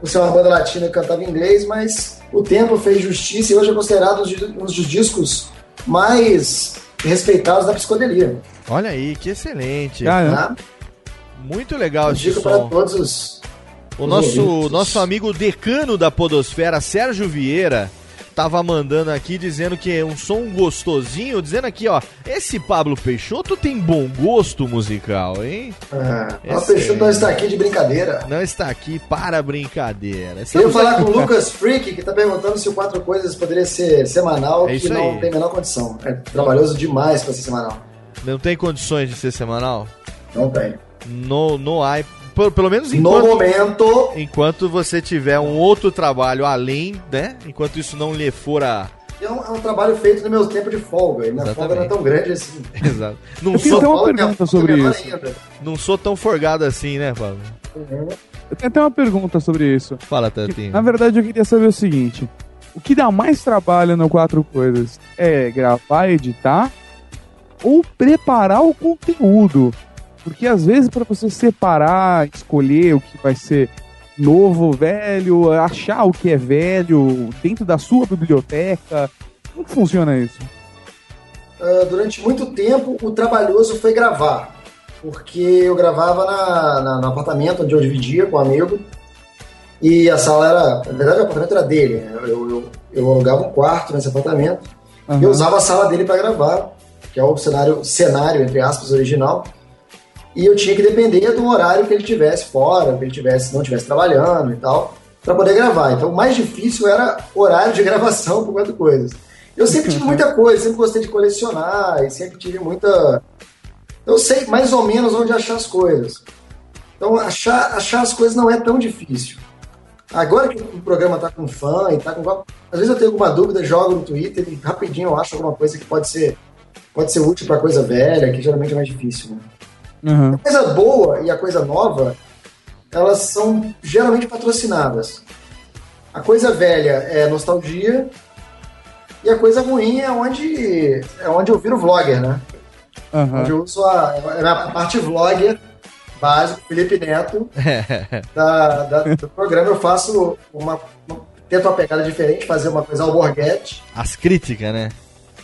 Por ser uma banda latina que cantava em inglês, mas o tempo fez justiça e hoje é considerado um dos- discos mais respeitados da psicodelia. Olha aí, que excelente. Tá? Muito legal esse para som. todos os. O os nosso, ouvintes. nosso amigo decano da Podosfera, Sérgio Vieira, tava mandando aqui dizendo que é um som gostosinho, dizendo aqui, ó, esse Pablo Peixoto tem bom gosto musical, hein? Ah, o Excelente. Peixoto não está aqui de brincadeira. Não está aqui para brincadeira. Queria Estamos falar aqui- com o Lucas Freak, que tá perguntando se o Quatro Coisas poderia ser semanal, É que não aí. tem a menor condição. É trabalhoso demais para ser semanal. Não tem condições de ser semanal? Não tem. No, no há, pelo, pelo menos No enquanto, momento. enquanto você tiver um outro trabalho além, né? Enquanto isso não lhe for a... É um, é um trabalho feito no meu tempo de folga. E minha folga não é tão grande assim. (laughs) Exato. Não Eu sou, até uma pergunta sobre isso. ainda. não sou tão forgado assim, né, Pablo? Eu tenho até uma pergunta sobre isso. Fala, Tatinho. Na verdade, eu queria saber o seguinte: o que dá mais trabalho no Quatro Coisas é gravar, editar ou preparar o conteúdo? Porque às vezes, para você separar, escolher o que vai ser novo, velho, achar o que é velho dentro da sua biblioteca, como que funciona isso? Ah, durante muito tempo, o trabalhoso foi gravar. Porque eu gravava na, na- no apartamento onde eu dividia com um amigo. E a sala era. Na verdade, o apartamento era dele. Eu, eu, eu alugava um quarto nesse apartamento. E eu usava a sala dele para gravar, que é o cenário, cenário, entre aspas, original. E eu tinha que depender do horário que ele tivesse fora, que ele tivesse, não estivesse trabalhando e tal, para poder gravar. Então o mais difícil era horário de (laughs) gravação por quatro coisas. Eu sempre tive muita coisa, sempre gostei de colecionar e sempre tive muita. Eu sei mais ou menos onde achar as coisas. Então, achar, achar as coisas não é tão difícil. Agora que o programa tá com fã e tá com. Às vezes eu tenho alguma dúvida, jogo no Twitter e rapidinho eu acho alguma coisa que pode ser, pode ser útil para coisa velha, que geralmente é mais difícil. Né? Uhum. A coisa boa e a coisa nova, elas são geralmente patrocinadas. A coisa velha é nostalgia e a coisa ruim é onde, é onde eu viro vlogger, né? Aham. Onde eu uso a, a parte vlogger básico, Felipe Neto, (laughs) da, da- do programa. Eu faço uma, uma- Tento uma pegada diferente, fazer uma coisa alborguete. As críticas, né?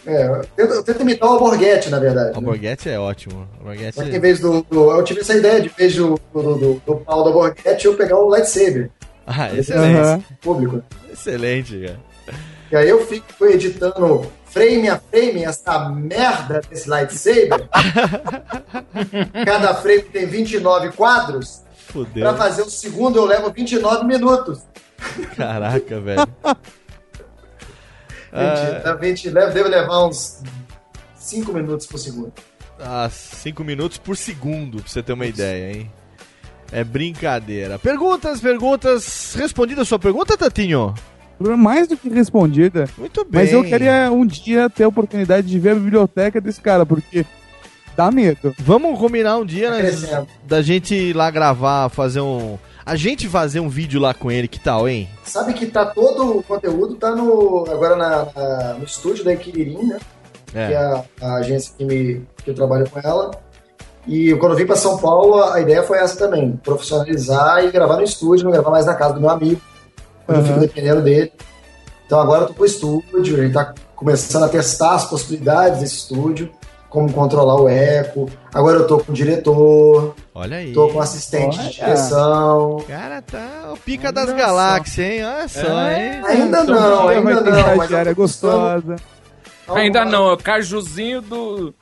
É, eu tento, eu tento imitar o alborguete, na verdade. O né? Borghetti é ótimo. Só que em vez do, do- Eu tive essa ideia de, em vez do, do, do, do pau do alborguete, eu pegar o lightsaber. Ah, excelente. Público. Excelente, cara. E aí eu fico editando frame a frame essa merda desse lightsaber. (laughs) Cada frame tem 29 quadros. Fudeu. Pra fazer o segundo eu levo 29 minutos. Caraca, velho. (laughs) Mentira, 20, levo- devo levar uns 5 minutos por segundo. Ah, 5 minutos por segundo, pra você ter uma ideia, hein? É brincadeira. Perguntas, perguntas. Respondida a sua pergunta, Tatinho? Mais do que respondida. Muito bem. Mas eu queria um dia ter a oportunidade de ver a biblioteca desse cara, porque dá medo. Vamos combinar um dia né, da gente ir lá gravar, fazer um. A gente fazer um vídeo lá com ele, que tal, hein? Sabe que tá todo o conteúdo tá no agora na, na- no estúdio da Equilirim, né? É. Que é a, a agência que, me, que eu trabalho com ela. E quando eu vim para São Paulo, a ideia foi essa também: profissionalizar e gravar no estúdio, não gravar mais na casa do meu amigo, quando eu Uhum. fico dependendo dele. Então agora eu tô pro estúdio, a gente tá começando a testar as possibilidades desse estúdio, como controlar o eco. Agora eu tô com o diretor, Olha aí. tô com assistente de Olha. direção. Cara, tá o pica das galáxias, hein? Olha só, É. hein? Ainda Então, não, dia ainda não. mas buscando- gostosa. Ainda não, é o cajuzinho do,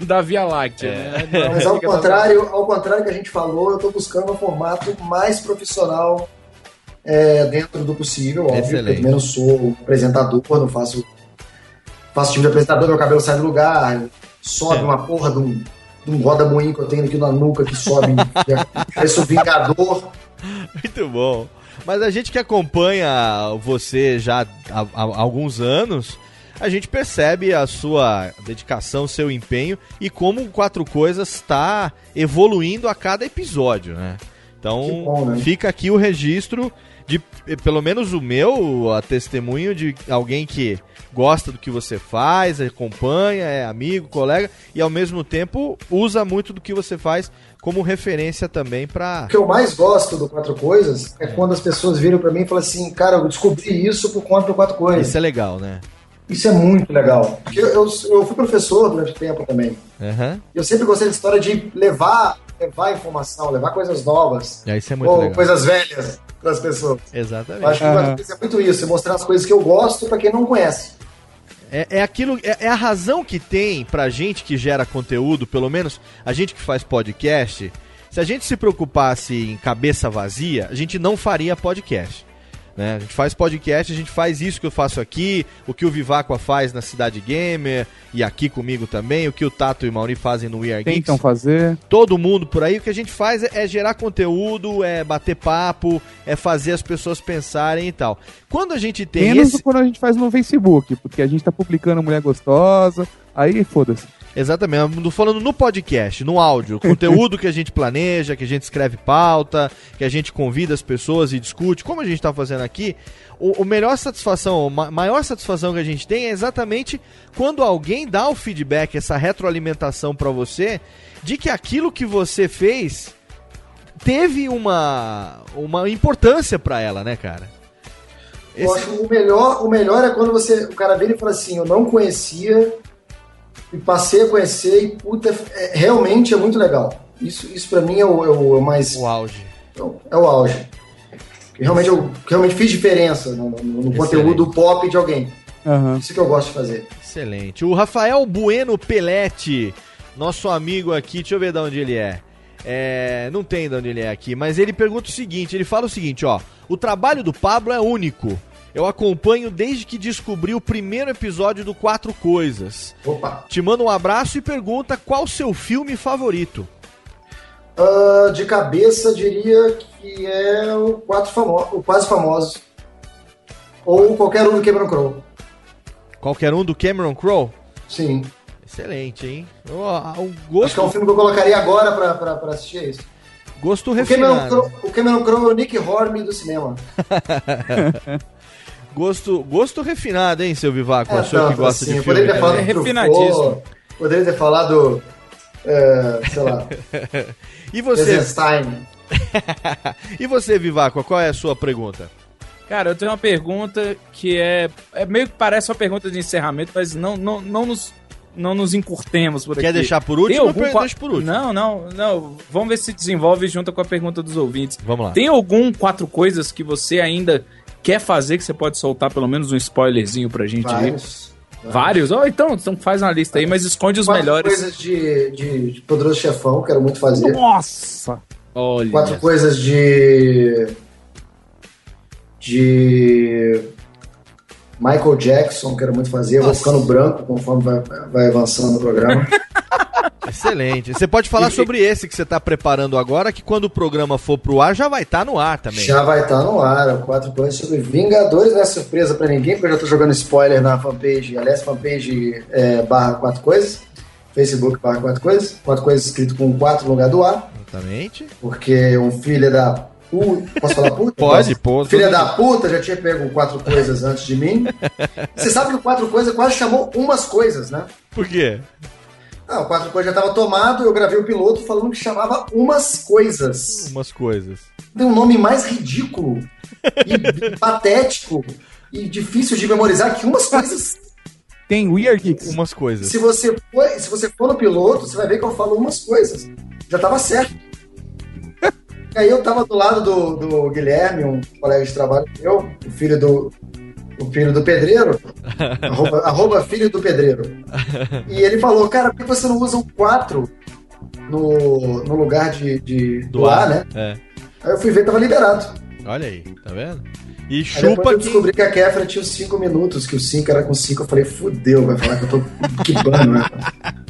da Via Láctea, né? Não, Mas ao fica da- contrário, ao contrário que a gente falou, eu tô buscando um formato mais profissional é, dentro do possível, óbvio. Excelente. Eu também não sou apresentador, não faço, faço tipo de apresentador, meu cabelo sai do lugar, sobe É. uma porra de um, de um roda-moinho que eu tenho aqui na nuca que sobe, (laughs) parece o Vingador. Muito bom. Mas a gente que acompanha você já há, há alguns anos, a gente percebe a sua dedicação, seu empenho e como o Quatro Coisas está evoluindo a cada episódio, né? Então, bom, né? fica aqui o registro de, eh, pelo menos o meu, a testemunho de alguém que gosta do que você faz, acompanha, é amigo, colega e ao mesmo tempo usa muito do que você faz como referência também para O que eu mais gosto do Quatro Coisas é quando as pessoas viram pra mim e falam assim, cara, eu descobri isso por conta do Quatro Coisas. Isso é legal, né? Isso é muito legal. Porque eu, eu, eu fui professor durante tempo também. Aham. Eu sempre gostei da história de levar, levar informação, levar coisas novas. É, isso é muito ou legal. coisas velhas para as pessoas. Exatamente. Eu acho que Aham. é muito isso, é mostrar as coisas que eu gosto para quem não conhece. É, é aquilo, é, é a razão que tem pra gente que gera conteúdo, pelo menos a gente que faz podcast. Se a gente se preocupasse em cabeça vazia, a gente não faria podcast. Né? A gente faz podcast, a gente faz isso que eu faço aqui, o que o Viváqua faz na Cidade Gamer e aqui comigo também, o que o Tato e o Mauri fazem no We Are Geeks. Tentam fazer. todo mundo por aí, o que a gente faz é, é gerar conteúdo, é bater papo, é fazer as pessoas pensarem e tal. Quando a gente tem Menos esse... do quando a gente faz no Facebook, porque a gente tá publicando mulher gostosa. Aí foda-se. Exatamente, tô falando no podcast, no áudio, conteúdo que a gente planeja, que a gente escreve pauta, que a gente convida as pessoas e discute, como a gente tá fazendo aqui, o, o melhor satisfação, a ma- maior satisfação que a gente tem é exatamente quando alguém dá o feedback, essa retroalimentação pra você, de que aquilo que você fez teve uma, uma importância pra ela, né, cara? Eu acho que o melhor, o melhor é quando você, o cara vira e fala assim, eu não conhecia e passei a conhecer e puta, é- realmente é muito legal. Isso, isso para mim é o, é o- é o mais O auge. é o auge. Realmente eu realmente fiz diferença no, no- no conteúdo pop de alguém. Aham. Isso que eu gosto de fazer. Excelente. O Rafael Bueno Pelete, nosso amigo aqui, deixa eu ver de onde ele é. É, não tem de onde ele é aqui, mas ele pergunta o seguinte, ele fala o seguinte, ó, o trabalho do Pablo é único. Eu acompanho desde que descobri o primeiro episódio do Quatro Coisas. Opa. Te manda um abraço e pergunta qual seu filme favorito. Ah, de cabeça, diria que é o, quatro famo o Quase Famosos. Ou qualquer um do Cameron Crowe. Qualquer um do Cameron Crowe? Sim. Excelente, hein? Ó, um Acho gosto, que é um filme que eu colocaria agora pra, pra, pra assistir é isso. gosto O Cameron, refinado. Crowe, o Cameron Crowe é o Nick Hornby do cinema. (laughs) Gosto, gosto refinado, hein, seu Vivaco? É, o senhor que gosta assim. de filme. Poderia ter falado É do Truffaut, refinadíssimo. Poderia ter falado, é, sei lá, (laughs) E você? (laughs) E você, Vivaco, qual é a sua pergunta? Cara, eu tenho uma pergunta que é, é meio que parece uma pergunta de encerramento, mas não, não, não nos não nos encurtemos por Quer aqui. deixar por Tem último? algum ou qua- Deixa por último. Não, não, não. Vamos ver se desenvolve junto com a pergunta dos ouvintes. Vamos lá. Tem algum quatro coisas que você ainda quer fazer que você pode soltar pelo menos um spoilerzinho pra gente aí? Vários. Vários? Oh, então, então faz uma lista aí, mas esconde os Quatro melhores. coisas de, de, de Poderoso Chefão, quero muito fazer. Nossa! Olha. Quatro coisas de. De. Michael Jackson, quero muito fazer. Eu vou ficando branco conforme vai, vai avançando o programa. (laughs) Excelente. Você pode falar sobre esse que você está preparando agora, que quando o programa for pro ar já vai estar no ar também. Já vai estar no ar, ó, quatro coisas sobre Vingadores, não é surpresa pra ninguém, porque eu já tô jogando spoiler na fanpage, aliás, fanpage é, barra quatro coisas, Facebook barra quatro coisas, quatro coisas escrito com quatro no lugar do A, Exatamente. porque um filho da puta, posso falar puta? Pode, Posso? pode. Filha da puta já tinha pego quatro coisas antes de mim. Você sabe que o quatro coisas quase chamou umas coisas, né? Por quê? Ah, o quatro coisas já tava tomado, eu gravei o piloto falando que chamava umas coisas. Umas coisas. tem um nome mais ridículo e (laughs) patético e difícil de memorizar que umas coisas. Tem Weird Geeks. Umas coisas. Se você for, se você for no piloto, você vai ver que eu falo umas coisas. Já tava certo. E aí eu tava do lado do, do Guilherme, um colega de trabalho meu, o filho do. O filho do pedreiro, (laughs) arroba, arroba filho do pedreiro. E ele falou, cara, por que você não usa um 4 no, no lugar de, de do A, né? É. Aí eu fui ver, tava liberado. Olha aí, tá vendo? E Aí chupa depois eu que. descobri que a Kefra tinha os 5 minutos, que o 5 era com 5. Eu falei, fudeu, vai falar que eu tô quibando, né? (laughs)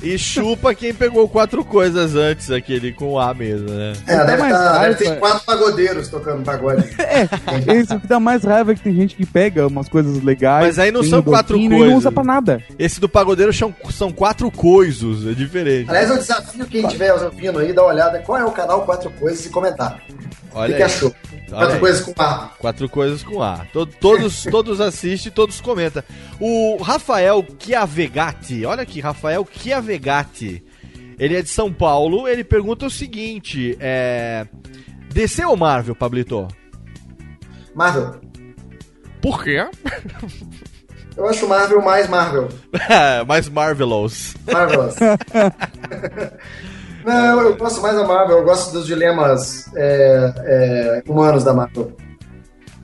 E chupa quem pegou quatro coisas antes, aquele com A mesmo, né? É, deve, mais tá, raiva. deve ter quatro pagodeiros tocando pagode. (laughs) Esse o que dá mais raiva é que tem gente que pega umas coisas legais. Mas aí não tem são quatro coisas. E não usa pra nada. Esse do pagodeiro são, são quatro coisos, é diferente. Aliás, eu desafio quem estiver ouvindo aí, dar uma olhada qual é o canal Quatro Coisas e comentar. o Olha que, que aí. achou? Olha Quatro aí. Coisas com A. Quatro coisas com A. To- Todos, (laughs) todos assistem, todos comentam. O Rafael Chiavegatti, olha aqui, Rafael Chiavegatti. Ele é de São Paulo, ele pergunta o seguinte: é. DC ou Marvel, Pablito? Marvel. Por quê? Eu acho Marvel mais Marvel. (laughs) Mais Marvelous. Marvelous. (laughs) Não, eu gosto mais da Marvel. Eu gosto dos dilemas é, é, humanos da Marvel.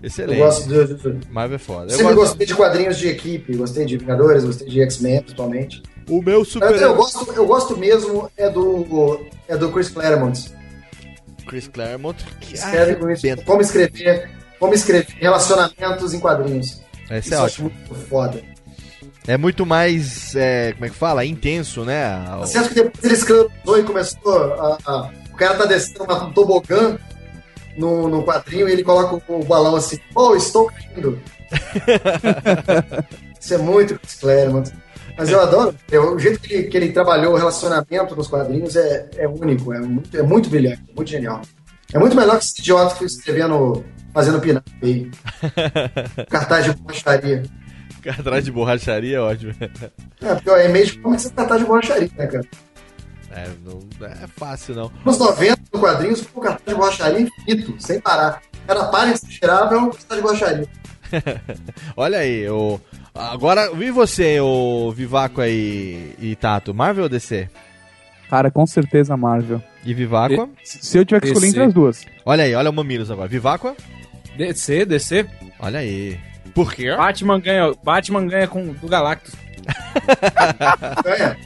Excelente. Eu gosto do, do, Marvel é foda. Eu Sempre gosto- gostei de quadrinhos de equipe, gostei de Vingadores, gostei de X-Men, principalmente. O meu Eu, super. eu gosto, eu gosto mesmo é do é do Chris Claremont. Chris Claremont. Que Escreve com isso, como escrever, como escrever relacionamentos em quadrinhos. Esse Isso é eu ótimo. muito foda. É muito mais. é, como é que fala? Intenso, né? O- Certo que depois ele escreveu e começou a, a- o cara tá descendo um tobogã no, no quadrinho e ele coloca o, o balão assim, oh, estou caindo. (laughs) Isso é muito Chris Claremont. Mas eu adoro. o jeito que ele, que ele trabalhou o relacionamento nos quadrinhos é, é único, é muito, é muito brilhante, muito genial. É muito melhor que esse idiota que escrevendo, fazendo pinap aí. (laughs) Cartaz de borracharia. Atrás de borracharia é ótimo. É, porque o e-mail começa a cartaz de borracharia, né, cara? É, não é fácil, não. Nos 90, no quadrinhos, um cartaz de borracharia infinito, sem parar. Cada página que você tirava é um cartaz de borracharia. (laughs) Olha aí, o... agora, e você, o Vivaco aí e Tato? Marvel ou DC? Cara, com certeza Marvel. E Vivaco? Se se eu tiver que escolher DC. entre as duas. Olha aí, olha o Mamilos agora. Vivaco? DC, DC. Olha aí. Por quê? Batman ganha, Batman ganha com do Galactus. É.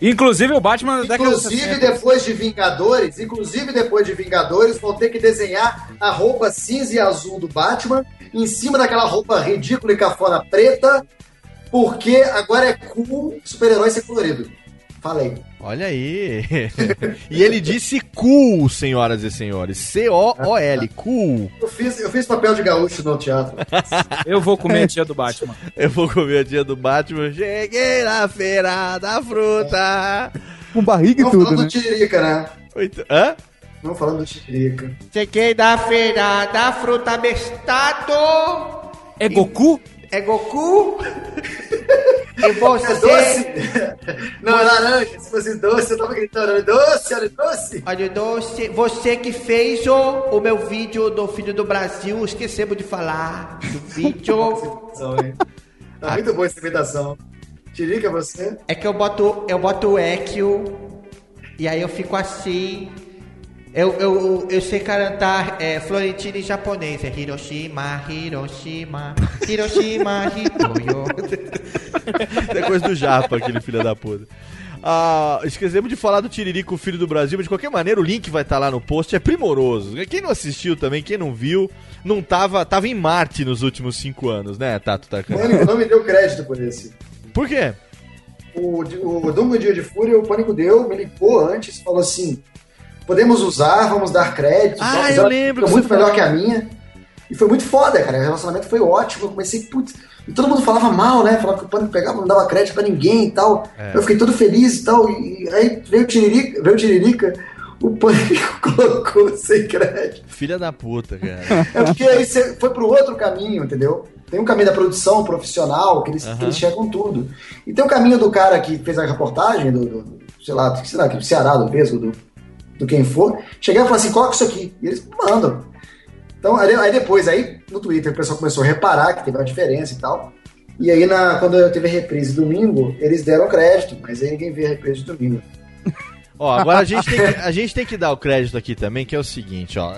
Inclusive o Batman Inclusive 60. depois de Vingadores, inclusive depois de Vingadores, vão ter que desenhar a roupa cinza e azul do Batman em cima daquela roupa ridícula e cafona preta, porque agora é cool super-herói ser colorido. Falei. Olha aí. (laughs) e ele disse cool, senhoras e senhores. C-O-O-L, cool. Eu fiz, eu fiz papel de gaúcho no teatro. (laughs) Eu vou comer a tia do Batman. Eu vou comer a dia do Batman. Cheguei na feira da fruta. Com barriga e Não tudo, falando né? do Tiririca, né? Oito- Hã? Não falando do Tiririca. Cheguei da feira da fruta bestado. É Goku? É Goku? (laughs) É você? doce? Não, é laranja. Se fosse doce, eu tava gritando. "Olha, Doce, olha, doce. Olha o doce. Você que fez o, o meu vídeo do Filho do Brasil, esquecemos de falar do (laughs) vídeo. Tá muito boa essa imitação. Tiririca, você? É que eu boto, eu boto o Ekio e aí eu fico assim. Eu, eu, eu sei cantar é, Florentino em japonês. É Hiroshima, Hiroshima, Hiroshima, Hitoyo. (laughs) É coisa do Japa, aquele filho da puta. Ah, esquecemos de falar do Tiririco, filho do Brasil, mas de qualquer maneira o link vai estar lá no post, é primoroso. Quem não assistiu também, quem não viu, não tava, tava em Marte nos últimos cinco anos, né, Tato Tarkan? Pânico não me deu crédito por esse. Por quê? O, o Dungo Dia de Fúria, o Pânico deu, me ligou antes, falou assim: podemos usar, vamos dar crédito. Ah, tal, eu fizeram- lembro Ficou muito melhor falou. que a minha. E foi muito foda, cara. O relacionamento foi ótimo. Eu comecei, putz. E todo mundo falava mal, né? Falava que o Pânico pegava, não dava crédito pra ninguém e tal. É. Eu fiquei todo feliz e tal. E aí veio o Tiririca, veio o Tiririca, o Pânico (laughs) colocou sem crédito. Filha da puta, cara. É porque aí você foi pro outro caminho, entendeu? Tem um caminho da produção profissional, que eles, Aham. que eles chegam tudo. E tem o caminho do cara que fez a reportagem, do, do- sei lá, sei lá, do Ceará, do Vesgo, do, do quem for, chegar e falar assim, coloca isso aqui. E eles mandam. Então, aí, depois, aí no Twitter o pessoal começou a reparar que teve uma diferença e tal. E aí, na, quando eu teve a reprise domingo, eles deram crédito, mas aí ninguém vê a reprise domingo. (laughs) Ó, agora a gente, tem que, a gente tem que dar o crédito aqui também, que é o seguinte, ó.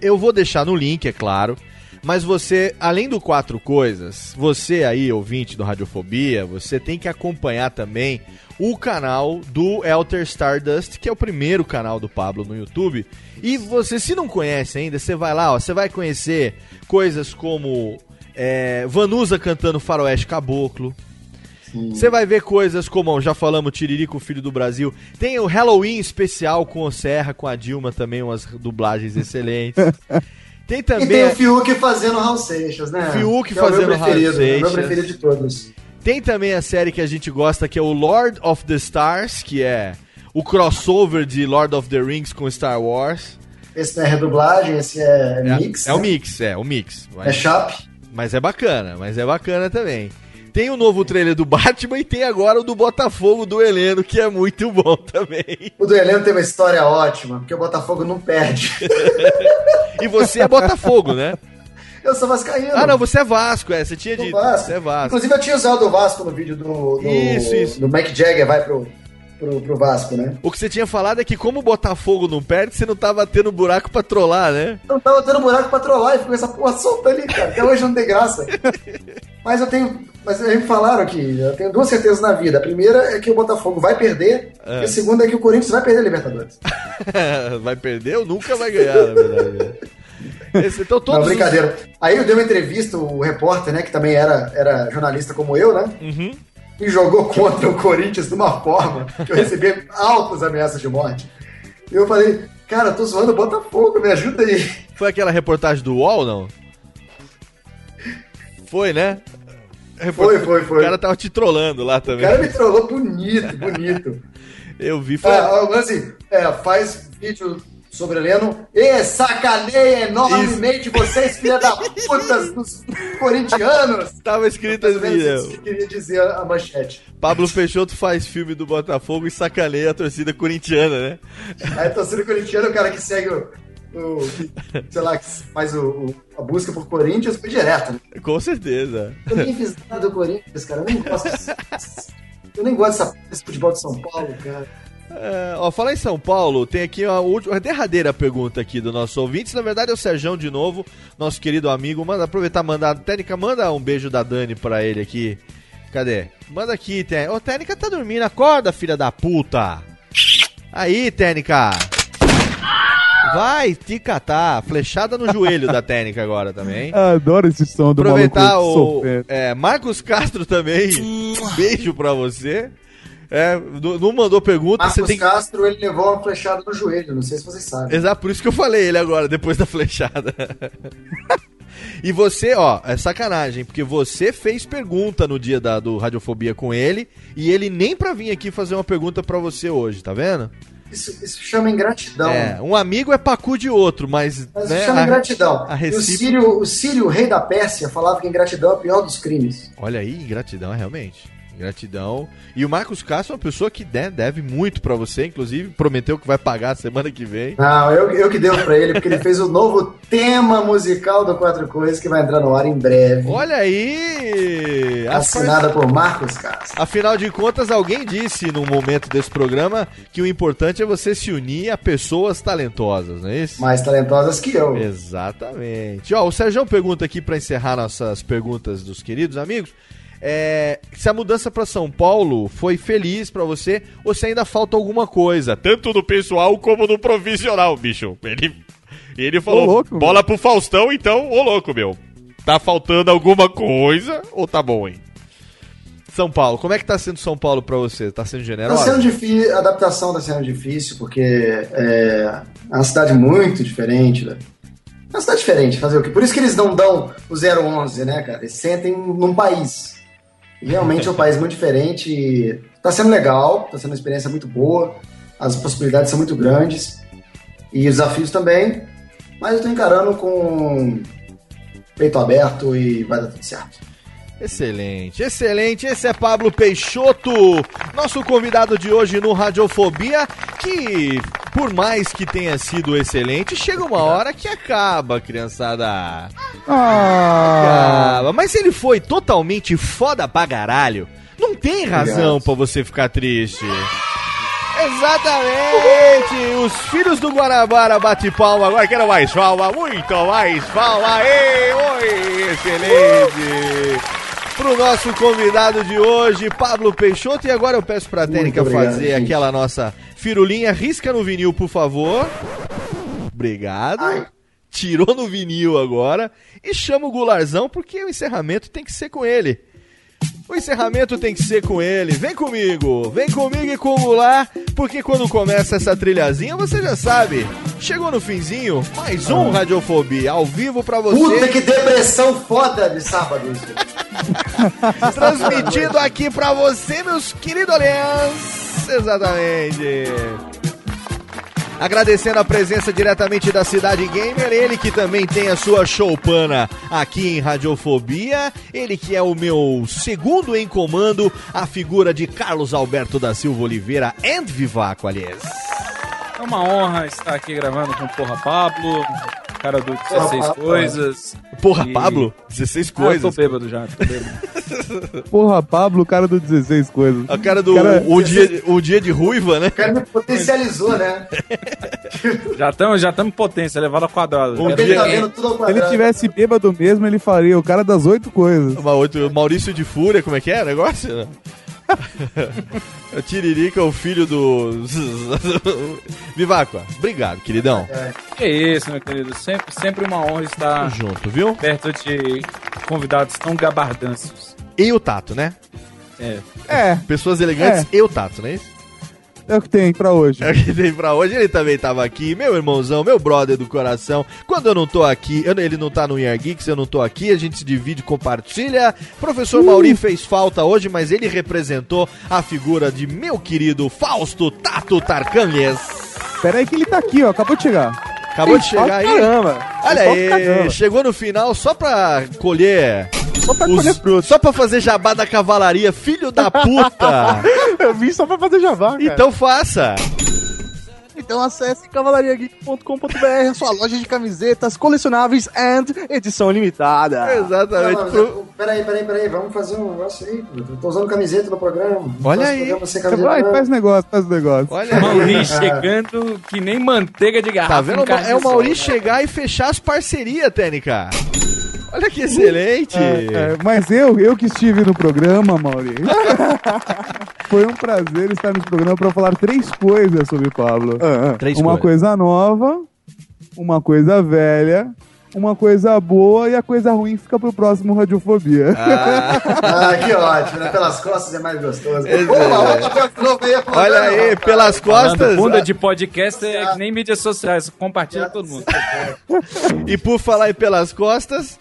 Eu vou deixar no link, é claro. Mas você, além do quatro coisas, você aí, ouvinte do Radiofobia, você tem que acompanhar também o canal do Elter Stardust, que é o primeiro canal do Pablo no YouTube. E você, se não conhece ainda, você vai lá, ó, você vai conhecer coisas como é, Vanusa cantando Faroeste Caboclo. Você vai ver coisas como, já falamos, Tiririco, Filho do Brasil. Tem o Halloween especial com o Serra, com a Dilma também, umas dublagens excelentes. (laughs) Tem também. E tem o Fiuk fazendo Raul Seixas, né? Fiuk Que é fazendo Raul preferido, é o Meu Seixas. preferido de todos. Tem também a série que a gente gosta, que é o Lord of the Stars, que é o crossover de Lord of the Rings com Star Wars. Esse não é redublagem, esse é, É, mix. é o né? mix, é o mix. É chap. Mas é bacana, mas é bacana também. Tem o novo trailer do Batman e tem agora o do Botafogo do Heleno, que é muito bom também. O do Heleno tem uma história ótima, porque o Botafogo não perde. (laughs) E você é Botafogo, né? Eu sou vascaíno. Ah, não, você é Vasco, é. Você tinha dito. Vasco. Você é Vasco. Inclusive eu tinha usado o Vasco no vídeo do, do, Isso, isso. do Mac Jagger, vai pro, pro, pro Vasco, né? O que você tinha falado é que como o Botafogo não perde, você não tava tendo buraco pra trollar, né? Eu não tava tendo buraco pra trollar e ficou essa porra solta ali, cara. Até hoje não tem graça. (laughs) Mas eu tenho. Mas eles me falaram aqui, eu tenho duas certezas na vida. A primeira é que o Botafogo vai perder, É. e a segunda é que o Corinthians vai perder a Libertadores. (laughs) vai perder ou nunca vai ganhar, na verdade. Esse, então, todos Não, os- brincadeira. Aí eu dei uma entrevista, o repórter, né, que também era, era jornalista como eu, né? Uhum. E jogou contra o Corinthians de uma forma que eu recebi altas ameaças de morte. E eu falei, cara, tô zoando o Botafogo, me ajuda aí. Foi aquela reportagem do UOL, não? Foi, né? Foi, foi, foi. O cara tava te trollando lá O também. cara me trollou bonito, bonito. (laughs) Eu vi, foi. É, assim, é, faz vídeo sobre o Heleno e sacaneia enormemente vocês, filha da putas dos corintianos. Tava escrito assim, isso que queria dizer a manchete. Pablo Peixoto faz filme do Botafogo e sacaneia a torcida corintiana, né? Aí a torcida corintiana, o cara que segue o. o- sei lá, que faz o, o- a busca por Corinthians foi direto. Né? Com certeza. Eu nem fiz nada do Corinthians, cara. Eu nem gosto. Eu nem gosto dessa, desse futebol de São Paulo, cara. É, ó, falar em São Paulo, tem aqui a, última, a derradeira pergunta aqui do nosso ouvinte. Na verdade é o Serjão de novo, nosso querido amigo. Manda aproveitar, mandar. Técnica, manda um beijo da Dani pra ele aqui. Cadê? Manda aqui, Técnica. Ô, Técnica tá dormindo. Acorda, filha da puta. Aí, Técnica. Vai te catar. Flechada no joelho da Técnica agora também. (laughs) Adoro esse som do Aproveitar maluco o sofrendo. é, Marcos Castro também. Beijo pra você. É, não mandou pergunta, Marcos tem. Castro, ele levou uma flechada no joelho, não sei se vocês sabem. Exato, por isso que eu falei ele agora, depois da flechada. (laughs) e você, ó, é sacanagem, porque você fez pergunta no dia da, do Radiofobia com ele, e ele nem pra vir aqui fazer uma pergunta pra você hoje, tá vendo? Isso, isso chama ingratidão. É, um amigo é pacu de outro, mas. Mas né, isso chama a- ingratidão. a E o Sírio, o Sírio, rei da Pérsia, falava que ingratidão é o pior dos crimes. Olha aí, ingratidão, realmente. Ingratidão. E o Marcos Castro é uma pessoa que né, deve muito pra você, inclusive prometeu que vai pagar semana que vem. Não, eu, eu que devo pra ele, porque ele fez o novo tema musical do Quatro Coisas que vai entrar no ar em breve. Olha aí! As Assinada por Marcos Castro. Afinal de contas, alguém disse num momento desse programa que o importante é você se unir a pessoas talentosas, não é isso? Mais talentosas que eu. Exatamente. Ó, o Sérgio pergunta aqui pra encerrar nossas perguntas dos queridos amigos. É, se a mudança pra São Paulo foi feliz pra você ou se ainda falta alguma coisa, tanto no pessoal como no profissional, bicho. Ele, ele falou, Ô, louco, bola pro Faustão, então, ô louco, meu. Tá faltando alguma coisa ou tá bom, hein? São Paulo, como é que tá sendo São Paulo pra você? Tá sendo Tá generoso? sendo difícil, a adaptação tá sendo difícil, porque é, é uma cidade muito diferente, né? É uma cidade diferente, fazer o quê? Por isso que eles não dão o 011, né, cara? Eles sentem num país. Realmente é um país muito diferente. e Tá sendo legal, tá sendo uma experiência muito boa, as possibilidades são muito grandes. E os desafios também. Mas eu tô encarando com peito aberto e vai dar tudo certo. Excelente, excelente. Esse é Pablo Peixoto, nosso convidado de hoje no Radiofobia, que por mais que tenha sido excelente, chega uma hora que acaba, criançada. Ah, Acaba. Mas ele foi totalmente foda pra caralho. Não tem razão pra você ficar triste. Exatamente! Os filhos do Guanabara bate palma agora. Quero mais palma, muito mais palma. Ei, oi, excelente! Pro nosso convidado de hoje, Pablo Peixoto. E agora eu peço pra Técnica obrigado, fazer gente. aquela nossa firulinha. Risca no vinil, por favor. Obrigado. Ai. Tirou no vinil agora. E chama o Gularzão, porque o encerramento tem que ser com ele. O encerramento tem que ser com ele. Vem comigo, vem comigo e com o Goulart, porque quando começa essa trilhazinha, você já sabe. Chegou no finzinho, mais um Radiofobia, ao vivo pra Puta você, que depressão foda de sábado isso. (laughs) transmitido aqui pra você, meus queridos aliens. Exatamente. Agradecendo a presença diretamente da Cidade Gamer, ele que também tem a sua showpana aqui em Radiofobia, ele que é o meu segundo em comando, a figura de Carlos Alberto da Silva Oliveira and Vivaco, aliás. É uma honra estar aqui gravando com o Porra Pablo, cara do 16 Pablo. coisas. Porra, E- Pablo, 16 Ah, eu coisas. tô bêbado já, tô bêbado. (laughs) porra, Pablo, o cara do 16 coisas. A cara do Cara, o, dia, o dia de ruiva, né? O cara me potencializou, né? já estamos (laughs) já tamo em potência, elevado ao quadrado. Um Ele tá ver quem- vendo tudo ao Se ele tivesse bêbado mesmo, ele faria o cara das oito coisas. Uma outra- Maurício de Fúria, como é que é o negócio? (laughs) o Tiririca, o filho do. (laughs) Vivaco, obrigado, queridão. Que isso, meu querido. Sempre, sempre uma honra estar junto, viu? perto de convidados tão gabardancios. E o Tato, né? É. É, Pessoas elegantes e o Tato, não é isso? É o que tem pra hoje. É o que tem pra hoje. Ele também tava aqui, meu irmãozão, meu brother do coração. Quando eu não tô aqui, eu- ele não tá no Year Geeks, eu não tô aqui, a gente se divide, compartilha. Professor Mauri fez falta hoje, mas ele representou a figura de meu querido Fausto Tato Tarcanhes. Pera aí que ele tá aqui, ó. Acabou de chegar. Acabou de chegar aí. Caramba. Olha aí, caramba. chegou no final só pra colher. Só pra os- colher fruto. Só pra fazer jabá da cavalaria, filho da puta! (laughs) Eu vim só pra fazer jabá, cara. então faça! Então acesse cavalariageek.com.br, a sua loja de camisetas colecionáveis and edição limitada. Exatamente. Não, Peraí, peraí, peraí, vamos fazer um negócio aí. Eu tô usando camiseta no programa. Olha aí. programa sem camiseta, Vai, faz negócio, faz negócio. Olha aí. Mauri chegando que nem manteiga de garrafa. Tá vendo? É o. Mauri chegar e fechar as parcerias, Técnica. Olha que excelente! É, é, mas eu, eu que estive no programa, Maurício. (laughs) Foi um prazer estar nesse programa para falar três coisas sobre Pablo. Três uma coisas. coisa nova, uma coisa velha, uma coisa boa e a coisa ruim fica pro próximo Radiofobia. Ah, (laughs) que ótimo, né? Pelas costas é mais gostoso. Pô, é. olha aí, pô, Olha não, aí, cara. pelas Falando costas. bunda de podcast é que nem mídias sociais, compartilha todo mundo. E por falar em pelas costas,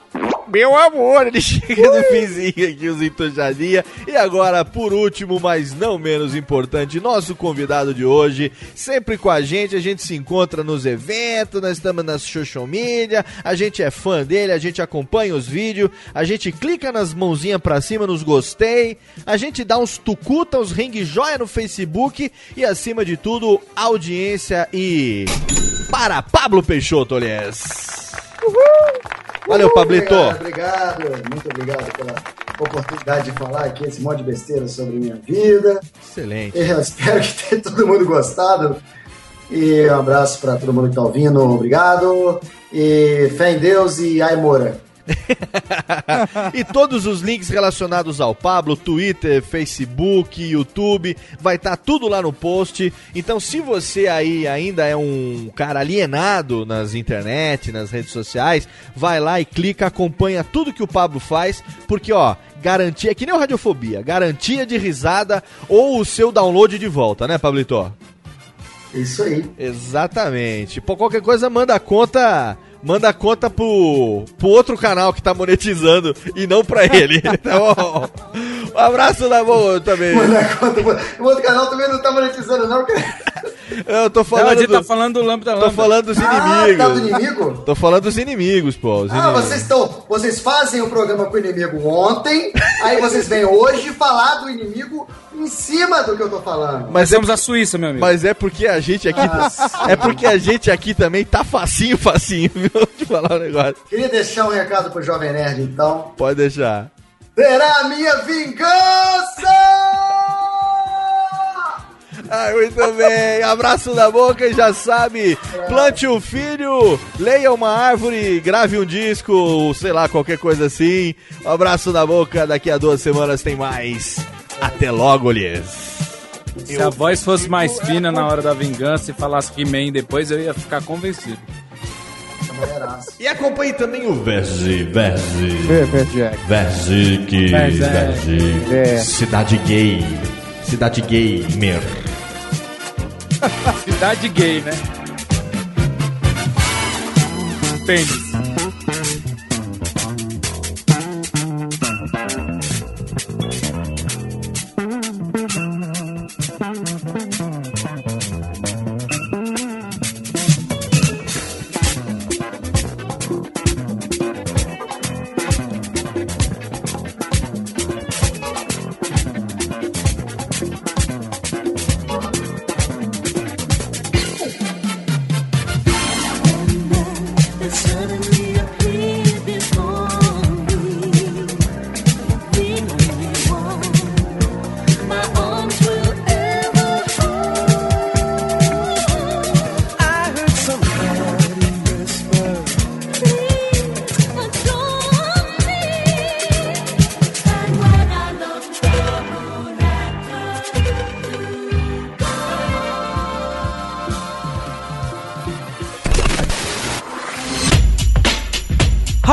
meu amor, ele chega no finzinho aqui, os entojadinha. E agora, por último, mas não menos importante, nosso convidado de hoje, sempre com a gente, a gente se encontra nos eventos, nós estamos nas social media, a gente é fã dele, a gente acompanha os vídeos, a gente clica nas mãozinhas pra cima, nos gostei, a gente dá uns tucuta, uns ring joia no Facebook e, acima de tudo, audiência e... Para Pablo Peixoto, Olhés. Valeu, Pablito. Obrigado, obrigado, muito obrigado pela oportunidade de falar aqui esse monte de besteira sobre minha vida. Excelente. Eu espero que tenha todo mundo gostado. E um abraço para todo mundo que tá ouvindo, obrigado. E fé em Deus e ai Moura. (laughs) e todos os links relacionados ao Pablo, Twitter, Facebook, YouTube, vai estar tudo lá no post. Então, se você aí ainda é um cara alienado nas internet, nas redes sociais, vai lá e clica, acompanha tudo que o Pablo faz, porque ó, garantia, que nem o Radiofobia, garantia de risada ou o seu download de volta, né, Pablito? Isso aí. Exatamente. Por qualquer coisa, manda a conta. Manda a conta pro, pro outro canal que tá monetizando e não pra ele. (laughs) Tá bom? Um abraço da boa também. Manda a conta. O outro canal também não tá monetizando, não, cara. Eu tô Não, a falando. gente do- tá falando do Lambda Tô Lambda. falando dos Ah, inimigos. tá do inimigo? Tô falando dos inimigos, pô. os Ah, inimigos. vocês estão. Vocês fazem o programa com o inimigo ontem, aí vocês vêm hoje falar do inimigo em cima do que eu tô falando. Mas temos a Suíça, meu amigo. Mas é porque a gente aqui. É porque a gente aqui também tá facinho, facinho, viu? (laughs) De falar um negócio. Queria deixar um recado pro Jovem Nerd, então. Pode deixar. Terá a minha vingança! Ai, muito bem. Abraço da boca e já sabe. Plante um filho, leia uma árvore, grave um disco, sei lá, qualquer coisa assim. Um abraço da boca. Daqui a duas semanas tem mais. Até logo, Lies. Se a voz fosse mais fina na hora da vingança e falasse He-Man depois, eu ia ficar convencido. E acompanhe também o Verge, Verge. Verge, que. Verge. Cidade gay. Cidade gamer. (laughs) Cidade gay, né? Tênis.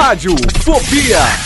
Rádio Fobia.